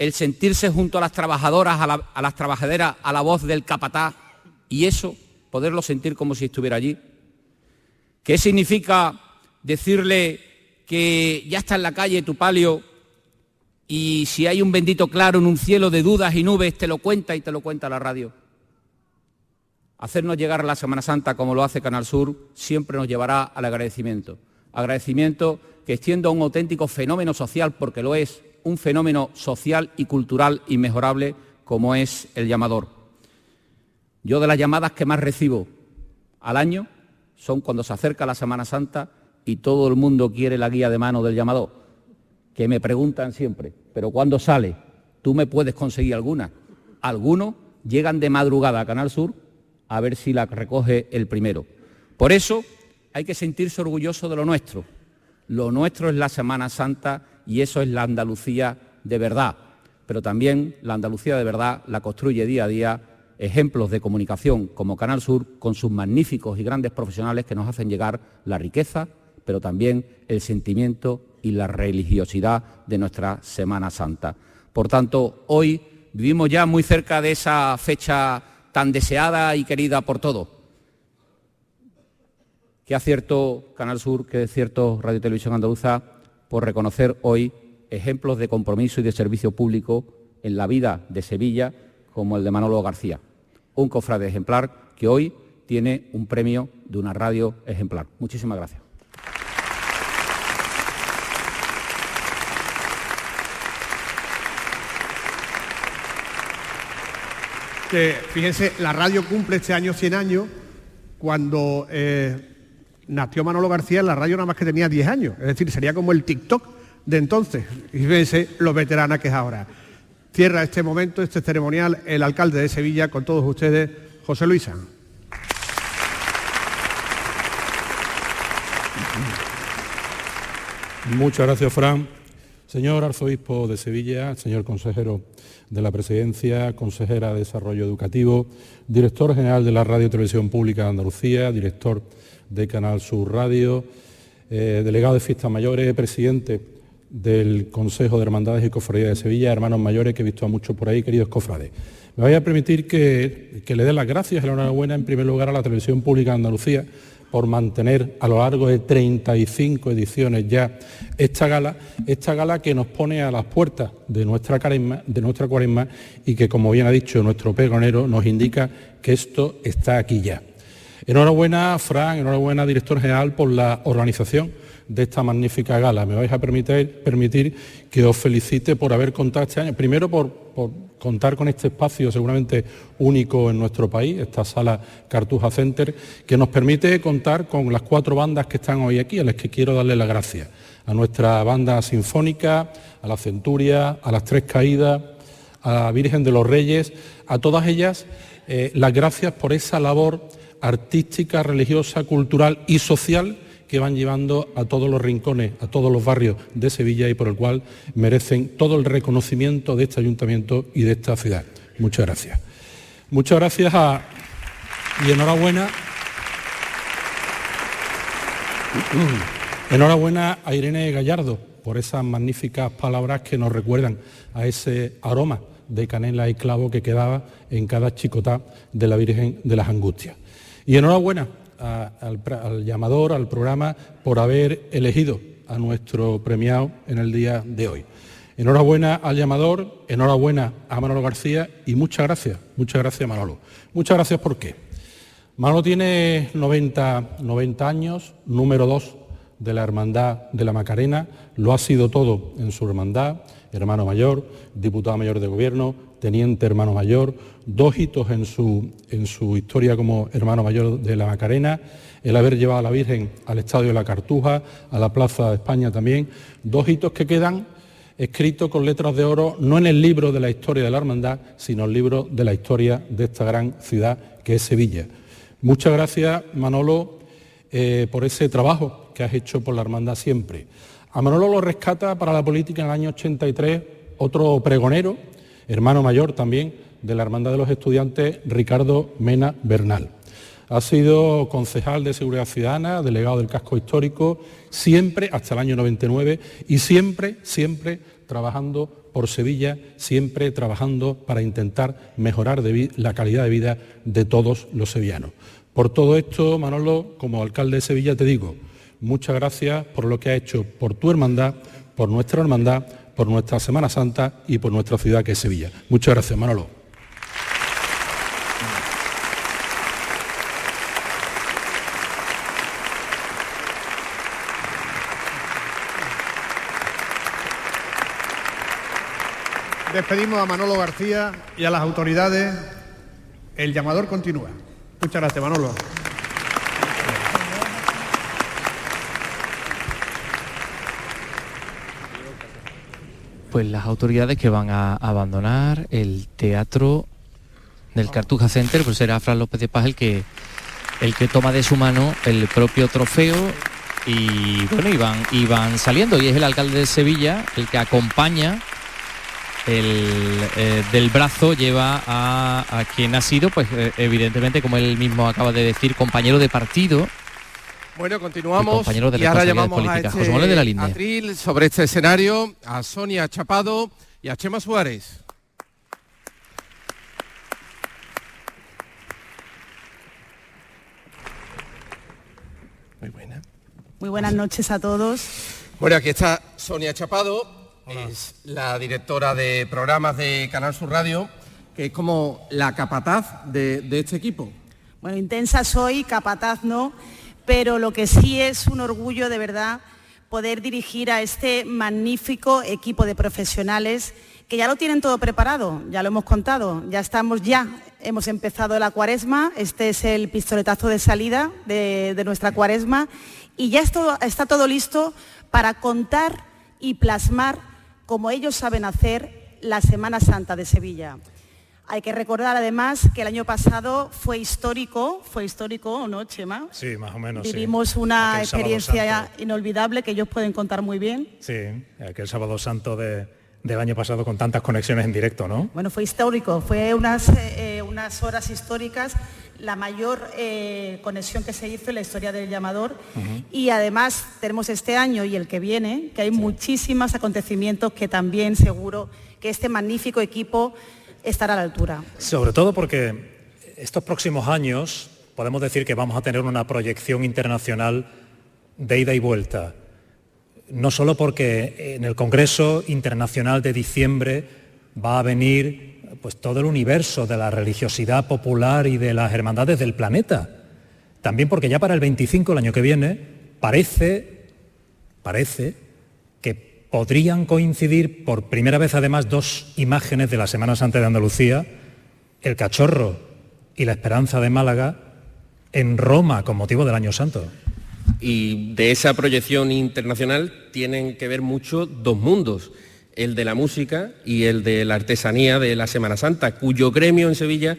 el sentirse junto a las trabajadoras, a, las trabajaderas, a la voz del capataz y eso, poderlo sentir como si estuviera allí. ¿Qué significa decirle que ya está en la calle tu palio y si hay un bendito claro en un cielo de dudas y nubes, te lo cuenta y te lo cuenta la radio? Hacernos llegar a la Semana Santa como lo hace Canal Sur siempre nos llevará al agradecimiento. Agradecimiento que extiendo a un auténtico fenómeno social, porque lo es, un fenómeno social y cultural inmejorable como es el llamador. Yo de las llamadas que más recibo al año son cuando se acerca la Semana Santa y todo el mundo quiere la guía de mano del llamador, que me preguntan siempre, pero ¿cuándo sale? ¿Tú me puedes conseguir alguna? Algunos llegan de madrugada a Canal Sur a ver si la recoge el primero. Por eso hay que sentirse orgulloso de lo nuestro. Lo nuestro es la Semana Santa y eso es la Andalucía de verdad. Pero también la Andalucía de verdad la construye día a día ejemplos de comunicación como Canal Sur con sus magníficos y grandes profesionales que nos hacen llegar la riqueza, pero también el sentimiento y la religiosidad de nuestra Semana Santa. Por tanto, hoy vivimos ya muy cerca de esa fecha tan deseada y querida por todos. Qué acierto Canal Sur, qué cierto Radio Televisión Andaluza por reconocer hoy ejemplos de compromiso y de servicio público en la vida de Sevilla, como el de Manolo García, un cofrade ejemplar que hoy tiene un premio de una radio ejemplar. Muchísimas gracias. Que, fíjense, la radio cumple este año 100 años cuando eh, nació Manolo García en la radio nada más que tenía 10 años. Es decir, sería como el TikTok de entonces. Y fíjense lo veterana que es ahora. Cierra este momento, este ceremonial, el alcalde de Sevilla con todos ustedes, José Luisa. Muchas gracias, Fran. Señor arzobispo de Sevilla, señor consejero de la Presidencia, consejera de Desarrollo Educativo, director general de la Radio y Televisión Pública de Andalucía, director de Canal Sur Radio, eh, delegado de Fiestas Mayores, presidente del Consejo de Hermandades y Cofradías de Sevilla, hermanos mayores que he visto a muchos por ahí, queridos cofrades. Me voy a permitir que, le dé las gracias y la enhorabuena en primer lugar a la Televisión Pública de Andalucía por mantener a lo largo de 35 ediciones ya esta gala, esta gala que nos pone a las puertas de nuestra, de nuestra cuaresma y que, como bien ha dicho nuestro pegonero, nos indica que esto está aquí ya. Enhorabuena, Fran, enhorabuena, director general, por la organización de esta magnífica gala. Me vais a permitir, permitir que os felicite por haber contado este año, primero por, por contar con este espacio seguramente único en nuestro país, esta sala Cartuja Center, que nos permite contar con las cuatro bandas que están hoy aquí, a las que quiero darle las gracias. A nuestra banda sinfónica, a la Centuria, a las Tres Caídas, a la Virgen de los Reyes, a todas ellas eh, las gracias por esa labor artística, religiosa, cultural y social que van llevando a todos los rincones, a todos los barrios de Sevilla y por el cual merecen todo el reconocimiento de este ayuntamiento y de esta ciudad. Muchas gracias. Muchas gracias a... y enhorabuena. Enhorabuena a Irene Gallardo por esas magníficas palabras que nos recuerdan a ese aroma de canela y clavo que quedaba en cada chicotá de la Virgen de las Angustias. Y enhorabuena al, llamador, al programa, por haber elegido a nuestro premiado en el día de hoy. Enhorabuena al llamador, enhorabuena a Manolo García y muchas gracias, muchas gracias Manolo. Muchas gracias por qué. Manolo tiene 90, 90 años, número 2 de la Hermandad de la Macarena, lo ha sido todo en su hermandad, hermano mayor, diputado mayor de gobierno, teniente hermano mayor, dos hitos en su, historia como hermano mayor de la Macarena, el haber llevado a la Virgen al Estadio de la Cartuja, a la Plaza de España también, dos hitos que quedan escritos con letras de oro no en el libro de la historia de la hermandad, sino en el libro de la historia de esta gran ciudad que es Sevilla. Muchas gracias, Manolo, eh, por ese trabajo que has hecho por la hermandad siempre. A Manolo lo rescata para la política en el año 83 otro pregonero, hermano mayor también de la Hermandad de los Estudiantes, Ricardo Mena Bernal. Ha sido concejal de Seguridad Ciudadana, delegado del casco histórico, siempre hasta el año 99 y siempre, siempre trabajando por Sevilla, siempre trabajando para intentar mejorar la calidad de vida de todos los sevillanos. Por todo esto, Manolo, como alcalde de Sevilla, te digo, muchas gracias por lo que ha hecho por tu hermandad, por nuestra hermandad por nuestra Semana Santa y por nuestra ciudad que es Sevilla. Muchas gracias, Manolo. Despedimos a Manolo García y a las autoridades. El llamador continúa. Muchas gracias, Manolo. Pues las autoridades que van a abandonar el teatro del Cartuja Center, pues será Fran López de Paz el que el que toma de su mano el propio trofeo y bueno, iban, iban saliendo. Y es el alcalde de Sevilla el que acompaña el, eh, del brazo lleva a, a, quien ha sido, pues eh, evidentemente, como él mismo acaba de decir, compañero de partido bueno, continuamos y ahora llamamos a este de la atril sobre este escenario a Sonia Chapado y a Chema Suárez. Muy buena. Muy buenas noches a todos. Bueno, aquí está Sonia Chapado, es la directora de programas de Canal Sur Radio, que es como la capataz de, de este equipo. Bueno, intensa soy, capataz no pero lo que sí es un orgullo de verdad poder dirigir a este magnífico equipo de profesionales que ya lo tienen todo preparado, ya lo hemos contado, ya estamos ya, hemos empezado la cuaresma, este es el pistoletazo de salida de, nuestra cuaresma y ya está todo listo para contar y plasmar, como ellos saben hacer, la Semana Santa de Sevilla. Hay que recordar además que el año pasado fue histórico, fue histórico, ¿o no, Chema? Sí, más o menos. sí. Vivimos una Aquel experiencia inolvidable que ellos pueden contar muy bien. Sí, aquel sábado santo de- del año pasado con tantas conexiones en directo, ¿no? Bueno, fue histórico, fue unas, eh, unas horas históricas, la mayor eh, conexión que se hizo en la historia del llamador. Y además tenemos este año y el que viene, que hay muchísimos acontecimientos que también seguro que este magnífico equipo estará a la altura. Sobre todo porque estos próximos años podemos decir que vamos a tener una proyección internacional de ida y vuelta. No solo porque en el Congreso Internacional de diciembre va a venir pues todo el universo de la religiosidad popular y de las hermandades del planeta. También porque ya para el 25 el año que viene parece parece podrían coincidir por primera vez además dos imágenes de la Semana Santa de Andalucía, el cachorro y la esperanza de Málaga, en Roma con motivo del Año Santo. Y de esa proyección internacional tienen que ver mucho dos mundos, el de la música y el de la artesanía de la Semana Santa, cuyo gremio en Sevilla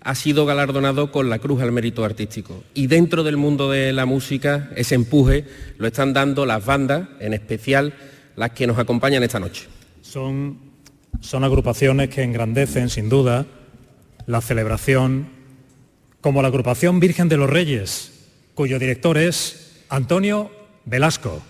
ha sido galardonado con la Cruz al Mérito Artístico. Y dentro del mundo de la música, ese empuje lo están dando las bandas, en especial las que nos acompañan esta noche. Son, agrupaciones que engrandecen, sin duda, la celebración, como la agrupación Virgen de los Reyes, cuyo director es Antonio Velasco.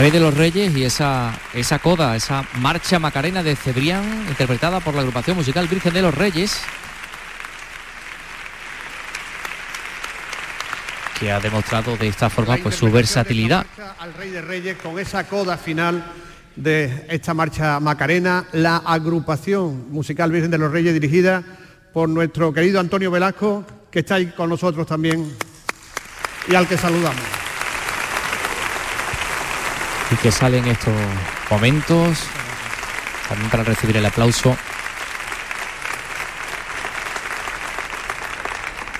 Rey de los Reyes y esa, esa coda, esa marcha macarena de Cebrián, interpretada por la agrupación musical Virgen de los Reyes, que ha demostrado de esta forma pues su versatilidad. Al Rey de Reyes con esa coda final de esta marcha macarena, la agrupación musical Virgen de los Reyes dirigida por nuestro querido Antonio Velasco, que está ahí con nosotros también y al que saludamos. Y que sale en estos momentos, también para recibir el aplauso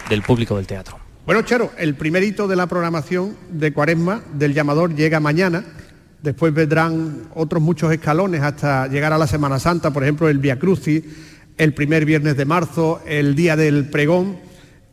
del público del teatro. Bueno, Charo, el primer hito de la programación de Cuaresma del llamador llega mañana. Después vendrán otros muchos escalones hasta llegar a la Semana Santa, por ejemplo, el Via Crucis, el primer viernes de marzo, el día del pregón.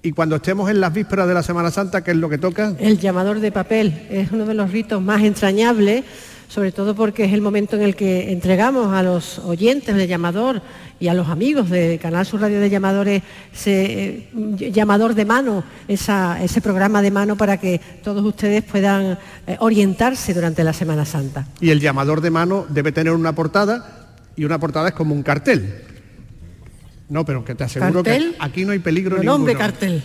Y cuando estemos en las vísperas de la Semana Santa, ¿qué es lo que toca? El llamador de papel es uno de los ritos más entrañables, sobre todo porque es el momento en el que entregamos a los oyentes del llamador y a los amigos de Canal Sur Radio de Llamadores ese eh, llamador de mano, ese programa de mano para que todos ustedes puedan eh, orientarse durante la Semana Santa. Y el llamador de mano debe tener una portada y una portada es como un cartel. No, pero que te aseguro que aquí no hay peligro no, ninguno. nombre cartel.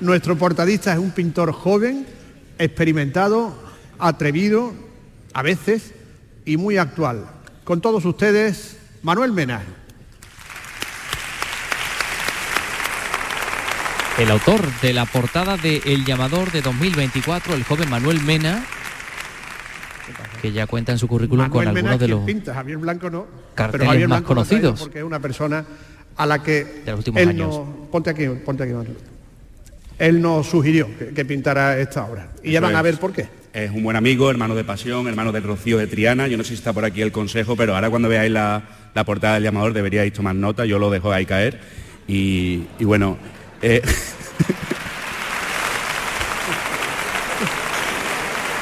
Nuestro portadista es un pintor joven, experimentado, atrevido, a veces, y muy actual. Con todos ustedes, Manuel Mena. El autor de la portada de El Llamador de 2024, el joven Manuel Mena, que ya cuenta en su currículum Manuel con algunos de los pinta, Javier Blanco no. carteles pero Javier más Blanco conocidos. Porque es una persona a la que de los últimos él años. no- ponte aquí, ponte aquí, Manuel. Él nos sugirió que, que pintara esta obra. Y ya van a ver por qué. Es un buen amigo, hermano de pasión, hermano del Rocío de Triana. Yo no sé si está por aquí el consejo, pero ahora cuando veáis la, la portada del llamador deberíais tomar nota, yo lo dejo ahí caer. Y, y bueno, eh,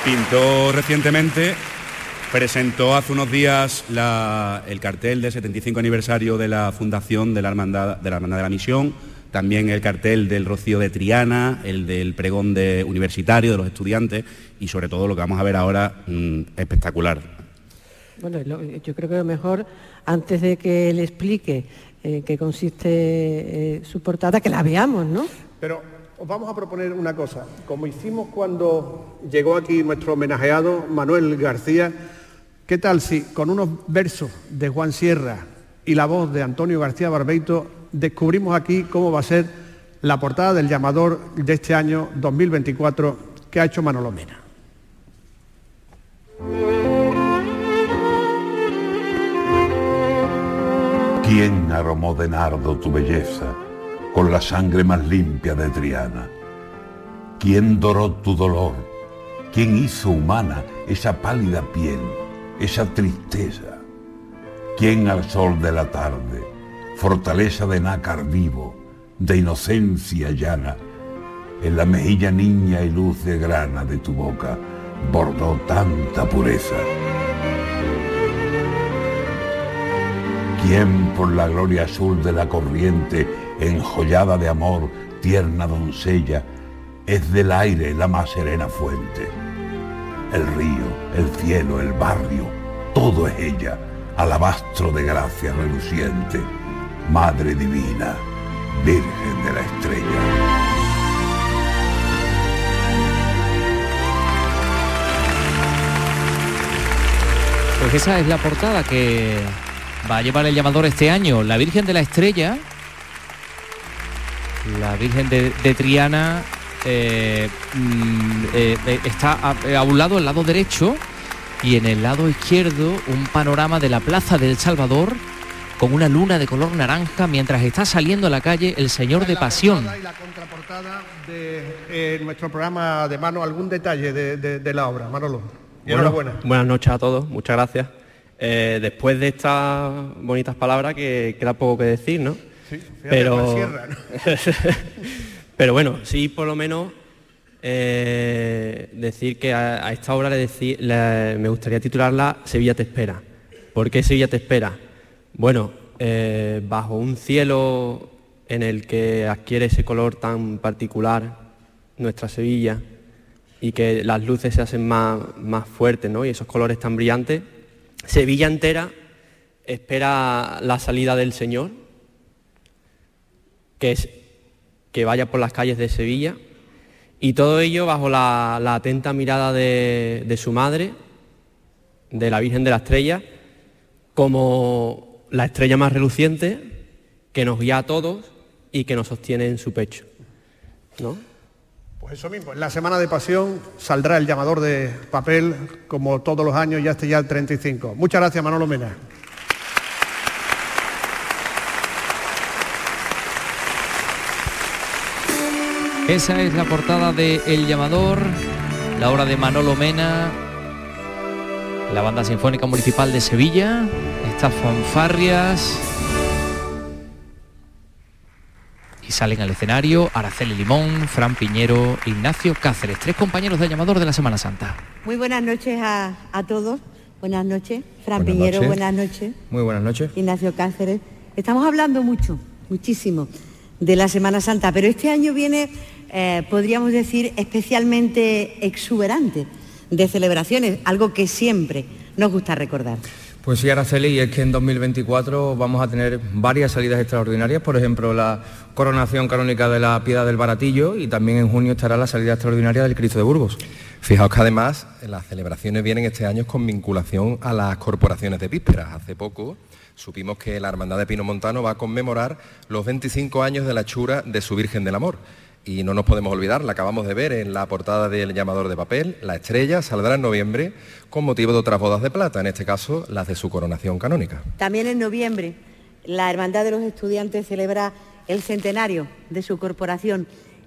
pintó recientemente, presentó hace unos días la- el cartel del 75 aniversario de la fundación de la Hermandad de la, Hermandad de la Misión, también el cartel del Rocío de Triana, el del pregón de universitario de los estudiantes y sobre todo lo que vamos a ver ahora mm, espectacular. Bueno, lo- yo creo que lo mejor, antes de que él explique eh, qué consiste eh, su portada, que la veamos, ¿no? Pero os vamos a proponer una cosa. Como hicimos cuando llegó aquí nuestro homenajeado Manuel García, ¿qué tal si con unos versos de Juan Sierra y la voz de Antonio García Barbeito descubrimos aquí cómo va a ser la portada del llamador de este año 2024 que ha hecho Manolo Mena? ¿Quién aromó de nardo tu belleza con la sangre más limpia de Triana? ¿Quién doró tu dolor? ¿Quién hizo humana esa pálida piel, esa tristeza? ¿Quién al sol de la tarde, fortaleza de nácar vivo, de inocencia llana, en la mejilla niña y luz de grana de tu boca bordó tanta pureza? ¿Quién por la gloria azul de la corriente, enjollada de amor, tierna doncella, es del aire la más serena fuente? El río, el cielo, el barrio, todo es ella, alabastro de gracia reluciente, Madre Divina, Virgen de la Estrella. Pues esa es la portada que va a llevar el llamador este año. La Virgen de la Estrella, la Virgen de, de Triana, eh, mm, eh, eh, está a, a un lado, el lado derecho, y en el lado izquierdo un panorama de la Plaza del Salvador con una luna de color naranja mientras está saliendo a la calle el Señor de Pasión. Y la contraportada de eh, nuestro programa de mano, algún detalle de, de- de la obra, Manolo. Bueno, enhorabuena. buenas noches a todos, muchas gracias. Eh, después de estas bonitas palabras que queda poco que decir, ¿no? Sí, fíjate, pero, Sierra, ¿no? pero bueno, sí por lo menos eh, decir que a, esta obra me gustaría titularla Sevilla te espera. ¿Por qué Sevilla te espera? Bueno, eh, bajo un cielo en el que adquiere ese color tan particular nuestra Sevilla, y que las luces se hacen más, más fuertes ¿no? y esos colores tan brillantes. Sevilla entera espera la salida del Señor, que es que vaya por las calles de Sevilla, y todo ello bajo la, atenta mirada de, de su madre, de la Virgen de la Estrella, como la estrella más reluciente que nos guía a todos y que nos sostiene en su pecho. ¿no? Pues eso mismo, en la semana de pasión saldrá el llamador de papel, como todos los años, ya este ya el 35. Muchas gracias, Manolo Mena. Esa es la portada de El Llamador, la obra de Manolo Mena, la Banda Sinfónica Municipal de Sevilla, estas fanfarrias. Y salen al escenario Araceli Limón, Fran Piñero, Ignacio Cáceres, tres compañeros del llamador de la Semana Santa. Muy buenas noches a, a todos. Buenas noches. Fran Buenas Piñero, noches. buenas noches. Muy buenas noches. Ignacio Cáceres. Estamos hablando mucho, muchísimo de la Semana Santa, pero este año viene, eh, podríamos decir, especialmente exuberante de celebraciones, algo que siempre nos gusta recordar. Pues sí, Araceli, y es que en 2024 vamos a tener varias salidas extraordinarias, por ejemplo, la coronación canónica de la Piedad del Baratillo y también en junio estará la salida extraordinaria del Cristo de Burgos. Fijaos que además las celebraciones vienen este año con vinculación a las corporaciones de vísperas. Hace poco supimos que la Hermandad de Pino Montano va a conmemorar los 25 años de la chura de su Virgen del Amor. Y no nos podemos olvidar, la acabamos de ver en la portada del llamador de papel, la estrella saldrá en noviembre con motivo de otras bodas de plata, en este caso las de su coronación canónica. También en noviembre, la Hermandad de los Estudiantes celebra el centenario de su corporación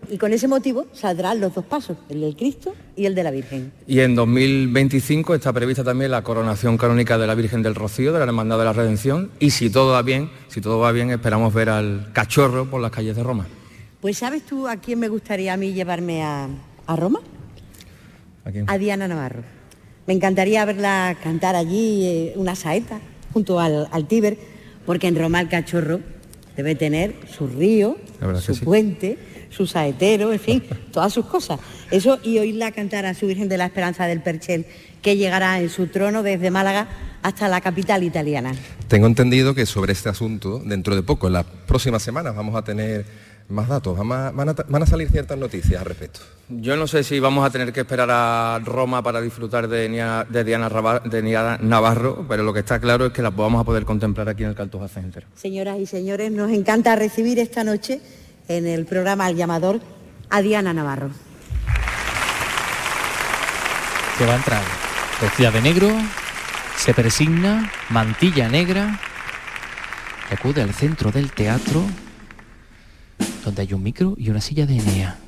y con ese motivo saldrán los dos pasos, el del Cristo y el de la Virgen. Y en 2025 está prevista también la coronación canónica de la Virgen del Rocío, de la Hermandad de la Redención, y si todo va bien, si todo va bien, esperamos ver al cachorro por las calles de Roma. Pues ¿sabes tú a quién me gustaría a mí llevarme a, a Roma? ¿A quién? A Diana Navarro. Me encantaría verla cantar allí eh, una saeta junto al, al Tíber, porque en Roma el cachorro debe tener su río, su sí. puente, su saetero, en fin, todas sus cosas. Eso y oírla cantar a su Virgen de la Esperanza del Perchel, que llegará en su trono desde Málaga hasta la capital italiana. Tengo entendido que sobre este asunto, dentro de poco, en las próximas semanas, vamos a tener más datos, van a, van a- van a salir ciertas noticias al respecto. Yo no sé si vamos a tener que esperar a Roma para disfrutar de, Nia- de Diana, Raba- de Diana Navarro, pero lo que está claro es que las vamos a poder contemplar aquí en el Cartuja Center. Señoras y señores, nos encanta recibir esta noche en el programa El Llamador a Diana Navarro. que va a entrar vestida de negro, se presigna, mantilla negra, acude al centro del teatro, donde hay un micro y una silla de Enea.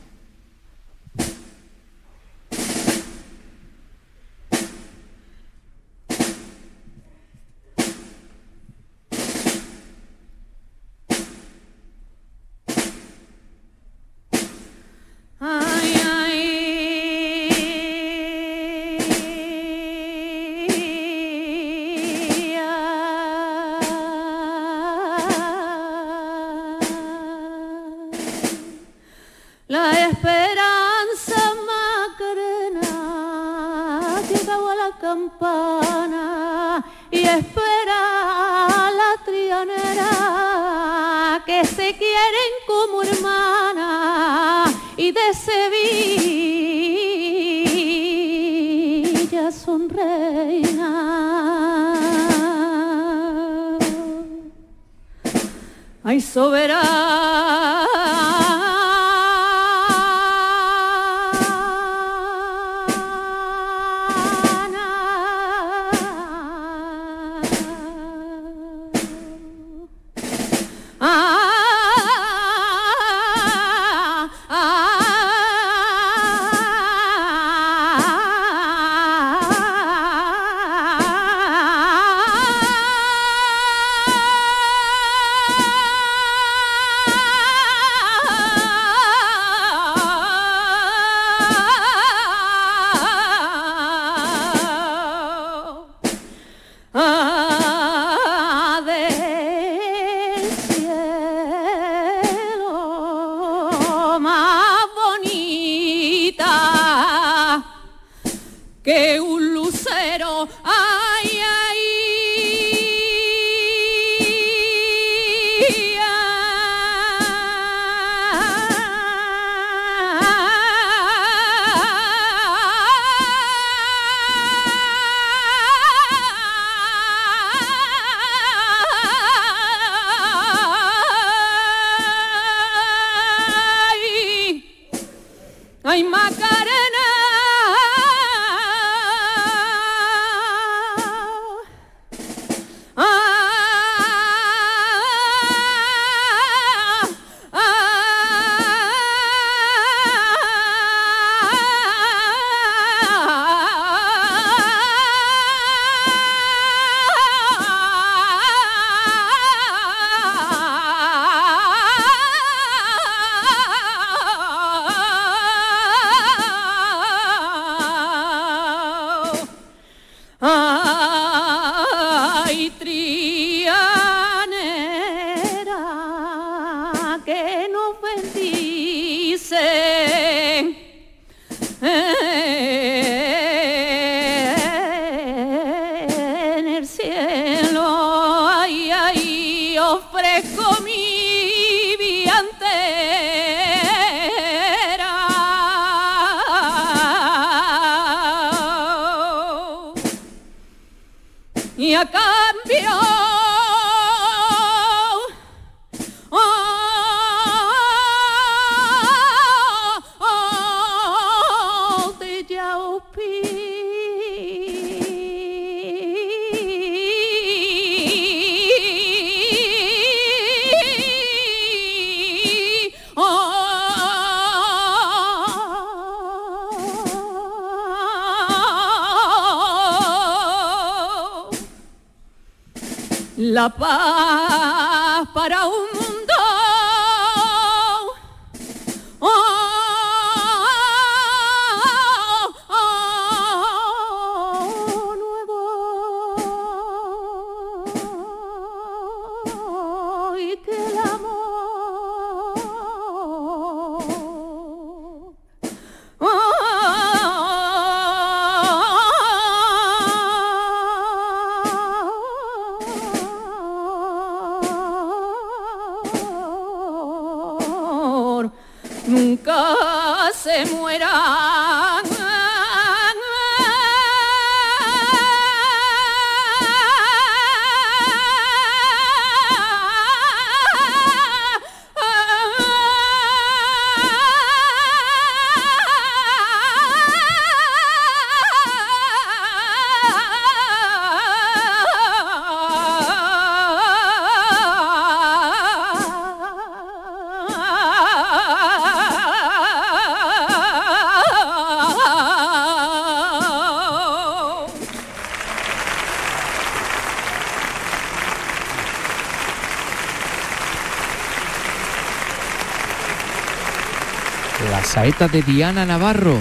Saeta de Diana Navarro,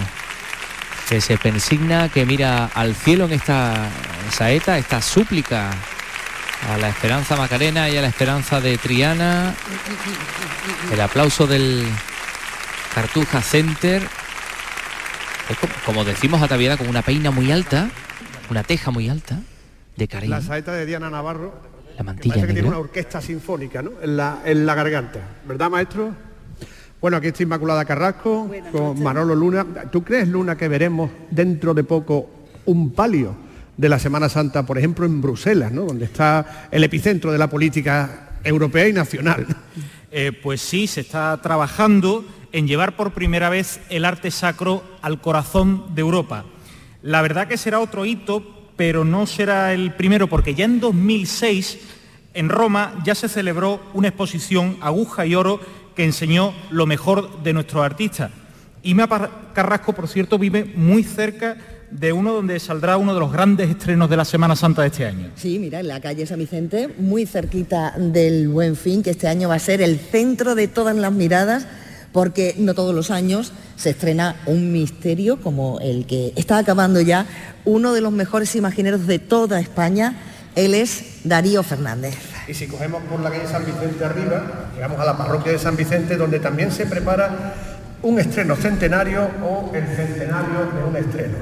que se pensigna, que mira al cielo en esta saeta, esta súplica a la esperanza Macarena y a la esperanza de Triana. El aplauso del Cartuja Center. Es como, como decimos ataviada con una peina muy alta, una teja muy alta, de cariño. La saeta de Diana Navarro, La que mantilla parece que tiene negra. una orquesta sinfónica ¿no? en, la, en la garganta, ¿verdad, maestro? Bueno, aquí está Inmaculada Carrasco con Manolo Luna. ¿Tú crees, Luna, que veremos dentro de poco un palio de la Semana Santa, por ejemplo, en Bruselas, ¿no? donde está el epicentro de la política europea y nacional? Eh, pues sí, se está trabajando en llevar por primera vez el arte sacro al corazón de Europa. La verdad que será otro hito, pero no será el primero, porque ya en 2006 en Roma ya se celebró una exposición Aguja y Oro que enseñó lo mejor de nuestros artistas. Y Mea Carrasco, por cierto, vive muy cerca de uno donde saldrá uno de los grandes estrenos de la Semana Santa de este año. Sí, mira, en la calle San Vicente, muy cerquita del Buen Fin, que este año va a ser el centro de todas las miradas, porque no todos los años se estrena un misterio como el que está acabando ya uno de los mejores imagineros de toda España. Él es Darío Fernández. Y si cogemos por la calle San Vicente arriba, llegamos a la parroquia de San Vicente, donde también se prepara un estreno centenario o el centenario de un estreno.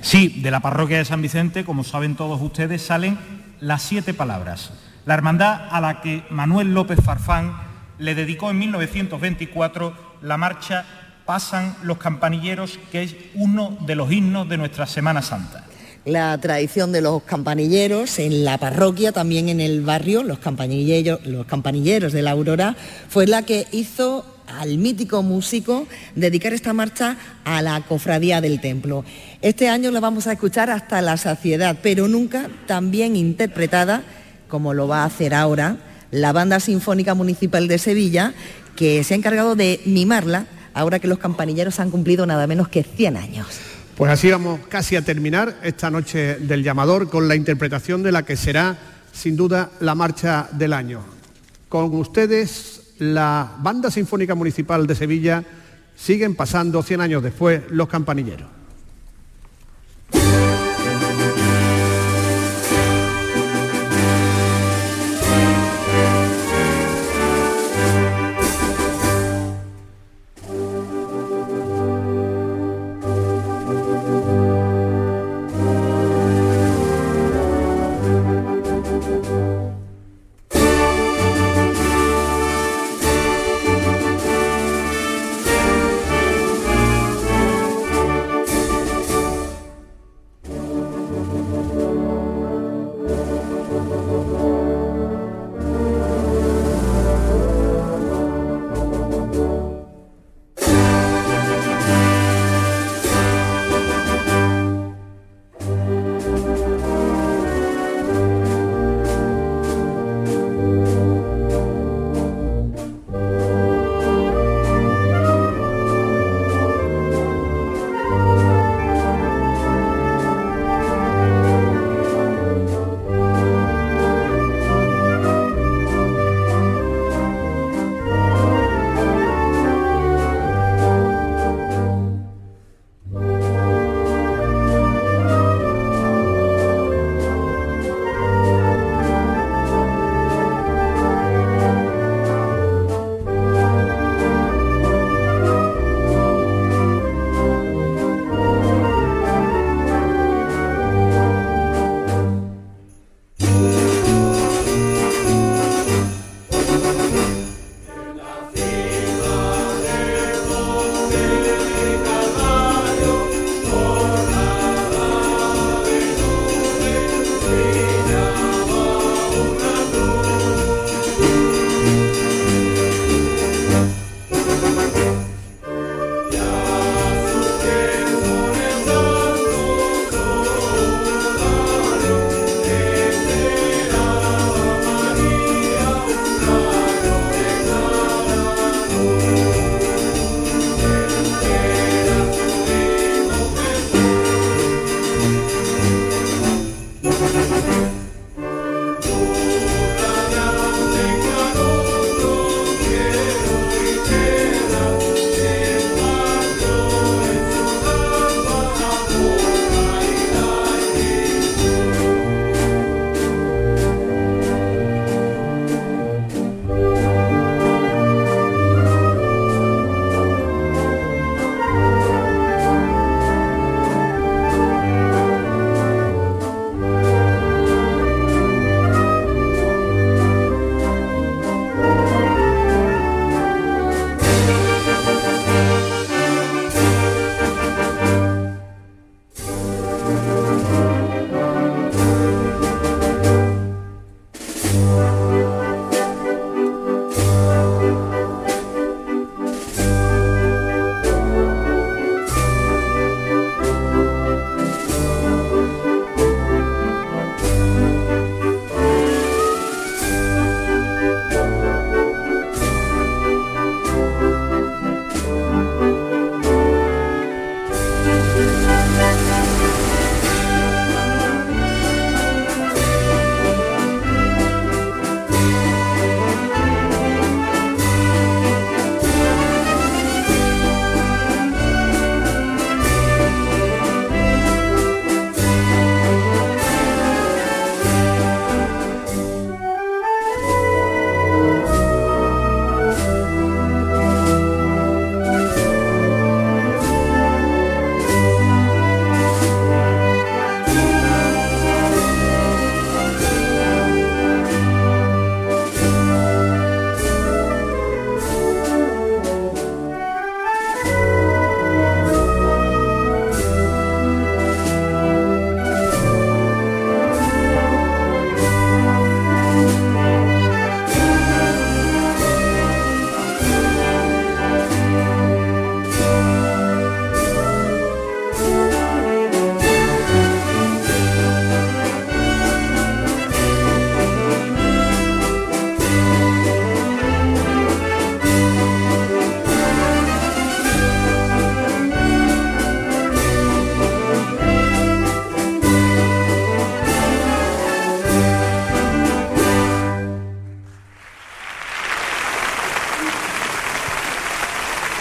Sí, de la parroquia de San Vicente, como saben todos ustedes, salen las siete palabras. La hermandad a la que Manuel López Farfán le dedicó en 1924 la marcha Pasan los campanilleros, que es uno de los himnos de nuestra Semana Santa. La tradición de los campanilleros en la parroquia, también en el barrio, los campanilleros, los campanilleros de la Aurora, fue la que hizo al mítico músico dedicar esta marcha a la cofradía del templo. Este año la vamos a escuchar hasta la saciedad, pero nunca tan bien interpretada como lo va a hacer ahora la Banda Sinfónica Municipal de Sevilla, que se ha encargado de mimarla ahora que los campanilleros han cumplido nada menos que 100 años. Pues así vamos casi a terminar esta noche del llamador con la interpretación de la que será sin duda la marcha del año. Con ustedes la Banda Sinfónica Municipal de Sevilla siguen pasando 100 años después los campanilleros.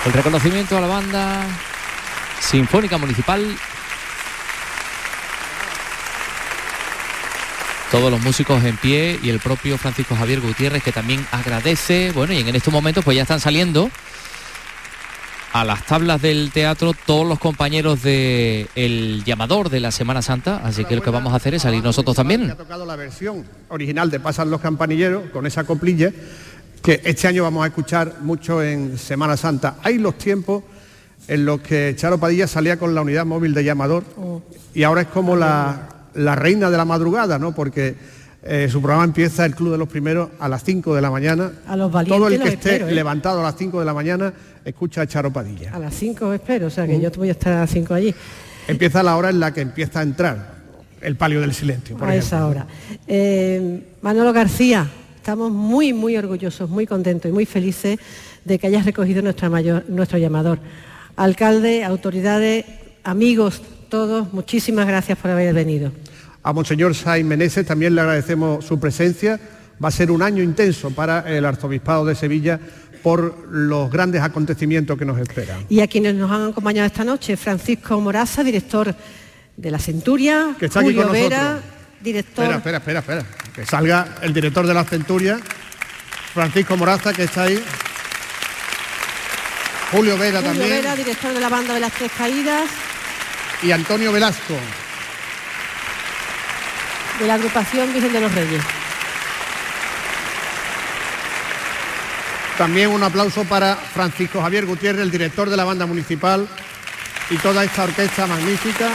Reconocimiento a la banda Sinfónica Municipal. Todos los músicos en pie y el propio Francisco Javier Gutiérrez que también agradece. Bueno, y en estos momentos pues ya están saliendo a las tablas del teatro todos los compañeros de El Llamador de la Semana Santa, así que lo que vamos a hacer es salir nosotros también. Ha tocado la versión original de Pasan los Campanilleros con esa coplilla que este año vamos a escuchar mucho en Semana Santa. Hay los tiempos en los que Charo Padilla salía con la unidad móvil de llamador y ahora es como la, la reina de la madrugada, ¿no? Porque eh, su programa empieza el Club de los Primeros a las 5 de la mañana. A los valientes Todo el que esté espero, ¿eh? levantado a las 5 de la mañana escucha a Charo Padilla. A las 5 espero, o sea que yo voy a estar a las 5 allí. Empieza la hora en la que empieza a entrar el palio del silencio, por a ejemplo. esa hora. Eh, Manolo García, estamos muy, muy orgullosos, muy contentos y muy felices de que hayas recogido nuestra mayor- nuestro llamador. Alcalde, autoridades, amigos, todos, muchísimas gracias por haber venido. A Monseñor Sainz Meneses también le agradecemos su presencia. Va a ser un año intenso para el Arzobispado de Sevilla por los grandes acontecimientos que nos esperan. Y a quienes nos han acompañado esta noche, Francisco Moraza, director de la Centuria, Que está aquí Julio con. Vera, director... Espera, espera, espera, espera. Que salga el director de la Centuria, Francisco Moraza, que está ahí. Julio Vera Julio también. Vera, director de la banda de las Tres Caídas, Y Antonio Velasco. de la agrupación Virgen de los Reyes. También un aplauso para Francisco Javier Gutiérrez, el director de la banda municipal y toda esta orquesta magnífica.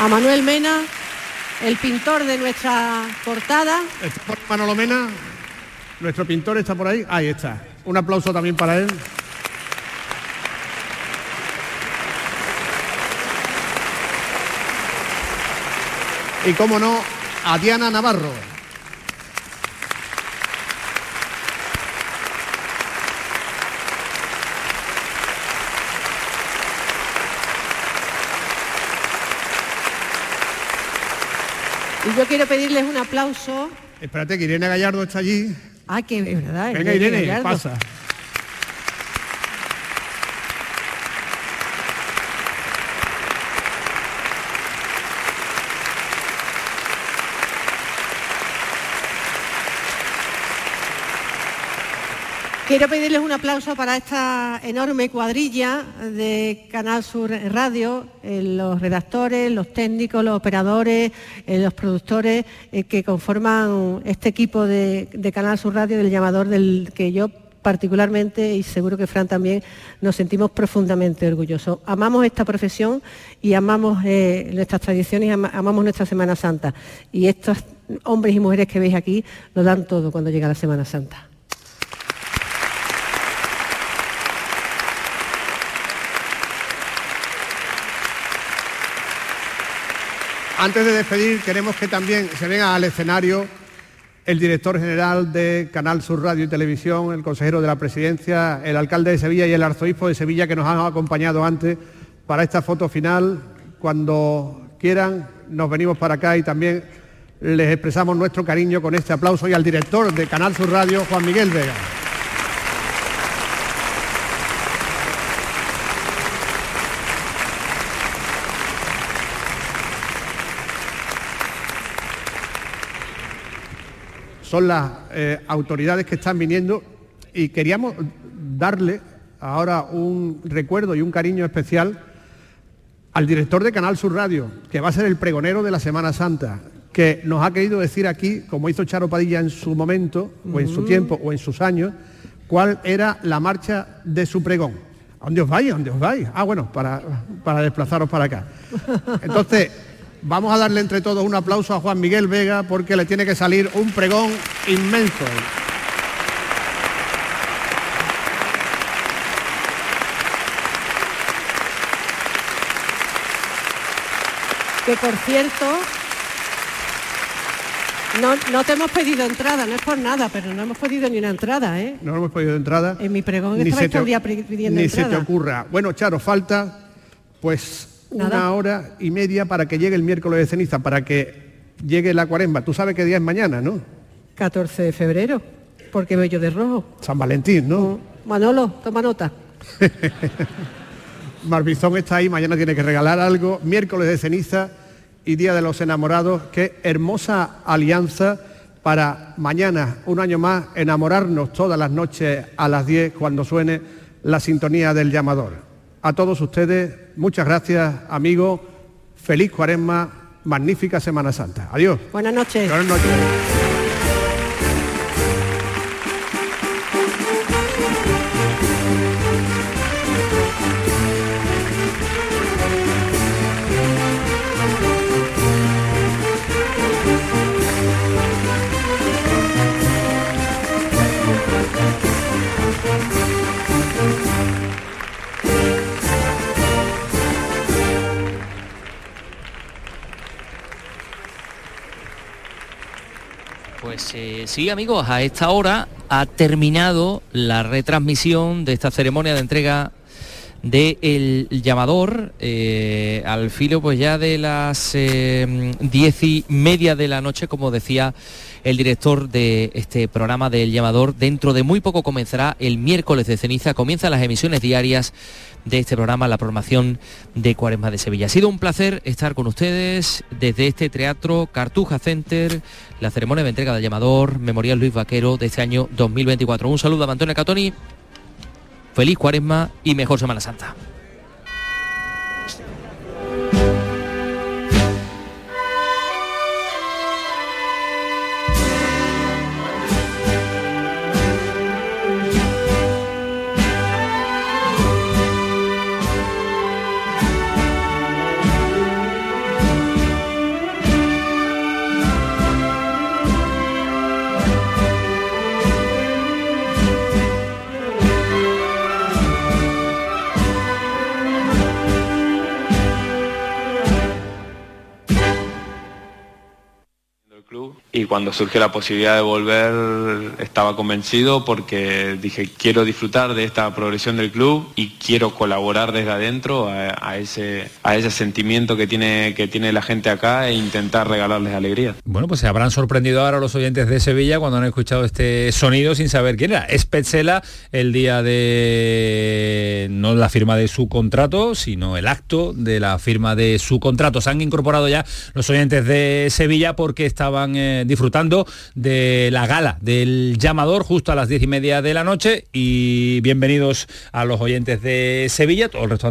A Manuel Mena, el pintor de nuestra portada. ¿Está por Manolo Mena? Nuestro pintor está por ahí. Ahí está. Un aplauso también para él. Y cómo no, a Diana Navarro. Yo quiero pedirles un aplauso. Espérate que Irene Gallardo está allí. Ah, que es verdad. Venga Irene, Gallardo. pasa. Quiero pedirles un aplauso para esta enorme cuadrilla de Canal Sur Radio, eh, los redactores, los técnicos, los operadores, eh, los productores eh, que conforman este equipo de, Canal Sur Radio del llamador del que yo particularmente y seguro que Fran también nos sentimos profundamente orgullosos. Amamos esta profesión y amamos nuestras tradiciones amamos nuestra Semana Santa. Y estos hombres y mujeres que veis aquí lo dan todo cuando llega la Semana Santa. Antes de despedir, queremos que también se venga al escenario el director general de Canal Sur Radio y Televisión, el consejero de la presidencia, el alcalde de Sevilla y el arzobispo de Sevilla que nos han acompañado antes para esta foto final. Cuando quieran, nos venimos para acá y también les expresamos nuestro cariño con este aplauso y al director de Canal Sur Radio, Juan Miguel Vega. Son las eh, autoridades que están viniendo y queríamos darle ahora un recuerdo y un cariño especial al director de Canal Sur Radio, que va a ser el pregonero de la Semana Santa, que nos ha querido decir aquí, como hizo Charo Padilla en su momento, o en su Mm. tiempo, o en sus años, cuál era la marcha de su pregón. ¿A dónde os vais? ¿A dónde os vais? Ah, bueno, para, para desplazaros para acá. Entonces, vamos a darle entre todos un aplauso a Juan Miguel Vega porque le tiene que salir un pregón inmenso. Que por cierto, no, no te hemos pedido entrada, no es por nada, pero no hemos pedido ni una entrada, ¿eh? No hemos podido de entrada. En mi pregón Ni estaba se el te- pidiendo Ni se te ocurra. Bueno, Charo, falta pues Nada. una hora y media para que llegue el miércoles de ceniza, para que llegue la cuaresma. Tú sabes qué día es mañana, ¿no? 14 de febrero, porque voy yo de rojo. San Valentín, ¿no? Manolo, toma nota. Barbizón está ahí, mañana tiene que regalar algo, miércoles de ceniza y Día de los Enamorados. Qué hermosa alianza para mañana, un año más, enamorarnos todas las noches a las 10 cuando suene la sintonía del llamador. A todos ustedes, muchas gracias, amigos. Feliz cuaresma, magnífica Semana Santa. Adiós. Buenas noches. Buenas noches. Eh, sí, amigos, a esta hora ha terminado la retransmisión de esta ceremonia de entrega de El Llamador eh, al filo pues ya de las eh, diez y media de la noche, como decía el director de este programa del Llamador. Dentro de muy poco comenzará el miércoles de ceniza, comienzan las emisiones diarias de este programa, la programación de Cuaresma de Sevilla. Ha sido un placer estar con ustedes desde este teatro Cartuja Center, la ceremonia de entrega del llamador Memorial Luis Vaquero de este año 2024. Un saludo a Antonio Catoni, feliz Cuaresma y mejor Semana Santa. Y cuando surgió la posibilidad de volver estaba convencido porque dije quiero disfrutar de esta progresión del club y quiero colaborar desde adentro a, ese, a ese sentimiento que tiene, que tiene la gente acá e intentar regalarles alegría. Bueno, pues se habrán sorprendido ahora los oyentes de Sevilla cuando han escuchado este sonido sin saber quién era. Es Petzela el día de no la firma de su contrato, sino el acto de la firma de su contrato. Se han incorporado ya los oyentes de Sevilla porque eh, disfrutando de la gala del llamador justo a las diez y media de la noche. Y bienvenidos a los oyentes de Sevilla, todo el resto